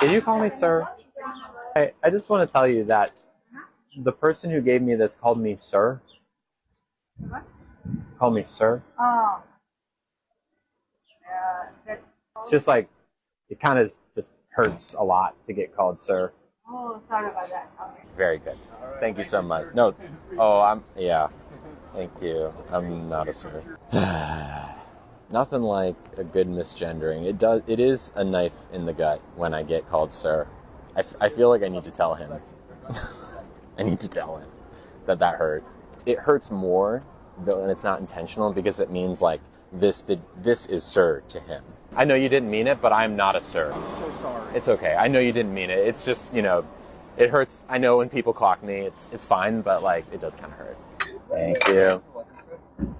Did you call me sir? I, I just want to tell you that the person who gave me this called me sir. What? Called me sir. Oh. Uh, that, It's just like, it kind of just hurts a lot to get called sir. oh, sorry about that. Okay. Very good. Thank you so much. No, oh, I'm, yeah. Thank you. I'm not a sir. Nothing like a good misgendering. It does. It is a knife in the gut when I get called sir. I, f- I feel like I need to tell him. I need to tell him that that hurt. It hurts more though, and it's not intentional because it means like this. The, this is sir to him. I know you didn't mean it, but I'm not a sir. I'm so sorry. It's okay. I know you didn't mean it. It's just, you know, it hurts. I know when people clock me, it's it's fine, but like it does kind of hurt. Thank you.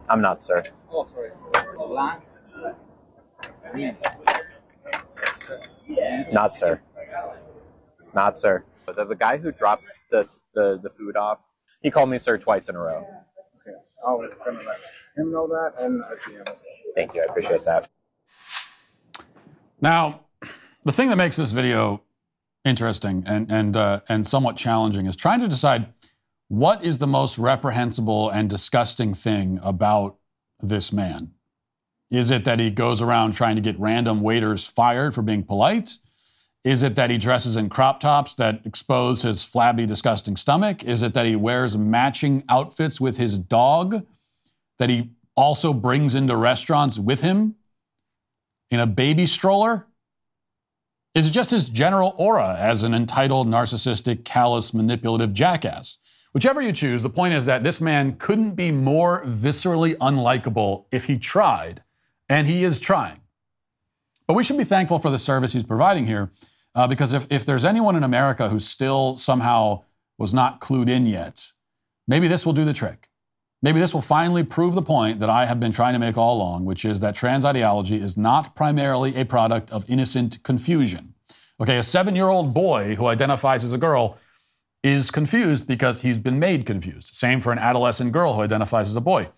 I'm not sir. Oh, sorry. Not sir. Not sir. The, the guy who dropped the, the, the food off, he called me sir twice in a row. Okay. I'll let him know that and GM as well. Thank you. I appreciate that. Now, the thing that makes this video interesting and and uh, and somewhat challenging is trying to decide what is the most reprehensible and disgusting thing about this man. Is it that he goes around trying to get random waiters fired for being polite? Is it that he dresses in crop tops that expose his flabby, disgusting stomach? Is it that he wears matching outfits with his dog that he also brings into restaurants with him in a baby stroller? Is it just his general aura as an entitled, narcissistic, callous, manipulative jackass? Whichever you choose, the point is that this man couldn't be more viscerally unlikable if he tried, and he is trying. But we should be thankful for the service he's providing here, uh, because if, if there's anyone in America who still somehow was not clued in yet, maybe this will do the trick. Maybe this will finally prove the point that I have been trying to make all along, which is that trans ideology is not primarily a product of innocent confusion. Okay, a seven year old boy who identifies as a girl is confused because he's been made confused. Same for an adolescent girl who identifies as a boy.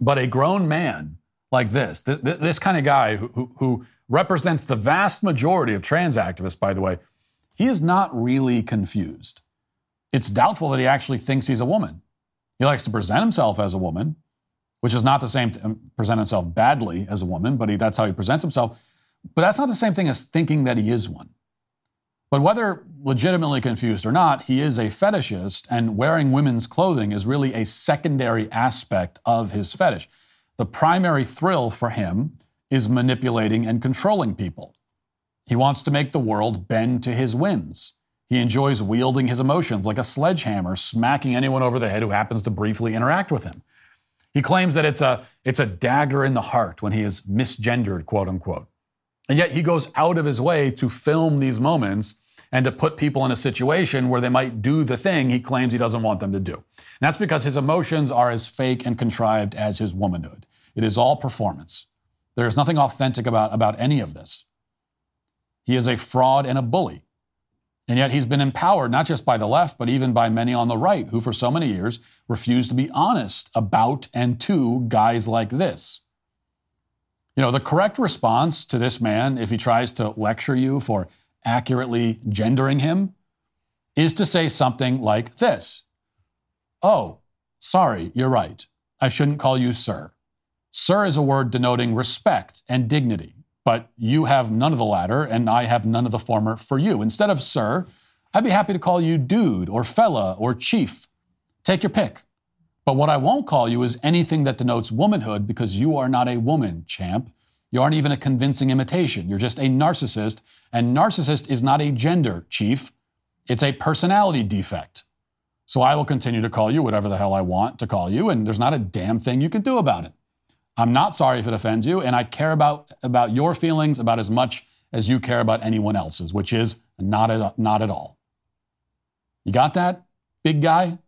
But a grown man like this, th- th- this kind of guy who, who, who represents the vast majority of trans activists, by the way, he is not really confused. It's doubtful that he actually thinks he's a woman. He likes to present himself as a woman, which is not the same, th- present himself badly as a woman, but he, that's how he presents himself. But that's not the same thing as thinking that he is one. But whether legitimately confused or not, he is a fetishist, and wearing women's clothing is really a secondary aspect of his fetish. The primary thrill for him is manipulating and controlling people. He wants to make the world bend to his whims. He enjoys wielding his emotions like a sledgehammer, smacking anyone over the head who happens to briefly interact with him. He claims that it's a, it's a dagger in the heart when he is misgendered, quote unquote. And yet he goes out of his way to film these moments and to put people in a situation where they might do the thing he claims he doesn't want them to do. And that's because his emotions are as fake and contrived as his womanhood. It is all performance. There is nothing authentic about, about any of this. He is a fraud and a bully. And yet he's been empowered not just by the left, but even by many on the right who, for so many years, refused to be honest about and to guys like this. You know, the correct response to this man, if he tries to lecture you for accurately gendering him, is to say something like this Oh, sorry, you're right. I shouldn't call you sir. Sir is a word denoting respect and dignity, but you have none of the latter, and I have none of the former for you. Instead of sir, I'd be happy to call you dude or fella or chief. Take your pick. But what I won't call you is anything that denotes womanhood because you are not a woman, champ. You aren't even a convincing imitation. You're just a narcissist, and narcissist is not a gender, chief. It's a personality defect. So I will continue to call you whatever the hell I want to call you, and there's not a damn thing you can do about it. I'm not sorry if it offends you, and I care about, about your feelings about as much as you care about anyone else's, which is not at, not at all. You got that, big guy?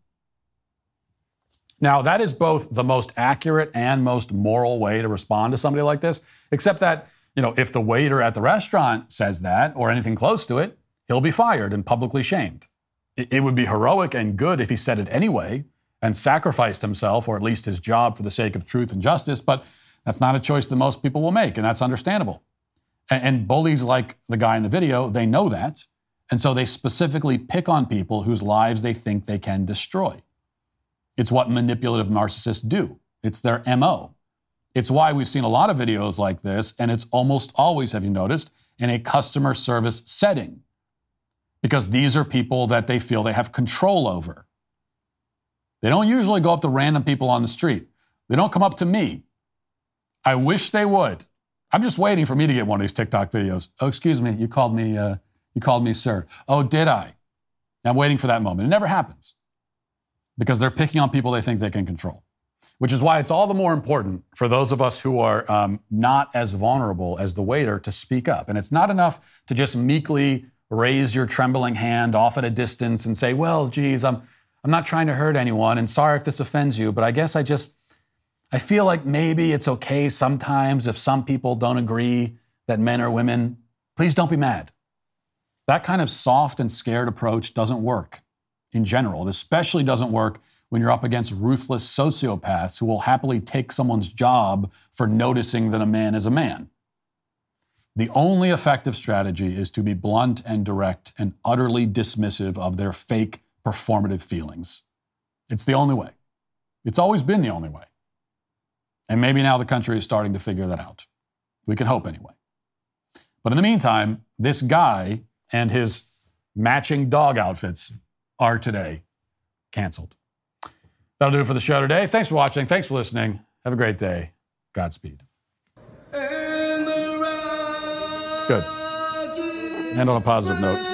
Now, that is both the most accurate and most moral way to respond to somebody like this, except that, you know, if the waiter at the restaurant says that or anything close to it, he'll be fired and publicly shamed. It, it would be heroic and good if he said it anyway and sacrificed himself or at least his job for the sake of truth and justice, but that's not a choice that most people will make, and that's understandable. And, and bullies like the guy in the video, they know that. And so they specifically pick on people whose lives they think they can destroy. It's what manipulative narcissists do. It's their MO. It's why we've seen a lot of videos like this, and it's almost always, have you noticed, in a customer service setting. Because these are people that they feel they have control over. They don't usually go up to random people on the street. They don't come up to me. I wish they would. I'm just waiting for me to get one of these TikTok videos. Oh, excuse me, you called me, uh, you called me sir. Oh, did I? I'm waiting for that moment. It never happens because they're picking on people they think they can control. which is why it's all the more important for those of us who are um, not as vulnerable as the waiter to speak up. And it's not enough to just meekly raise your trembling hand off at a distance and say, well, geez, I'm, I'm not trying to hurt anyone, and sorry if this offends you, but I guess I just, I feel like maybe it's okay sometimes if some people don't agree that men are women. Please don't be mad. That kind of soft and scared approach doesn't work in general. It especially doesn't work when you're up against ruthless sociopaths who will happily take someone's job for noticing that a man is a man. The only effective strategy is to be blunt and direct and utterly dismissive of their fake performative feelings. It's the only way. It's always been the only way. And maybe now the country is starting to figure that out. We can hope anyway. But in the meantime, this guy and his matching dog outfits are today canceled. That'll do it for the show today. Thanks for watching. Thanks for listening. Have a great day. Godspeed. Good. And on a positive note.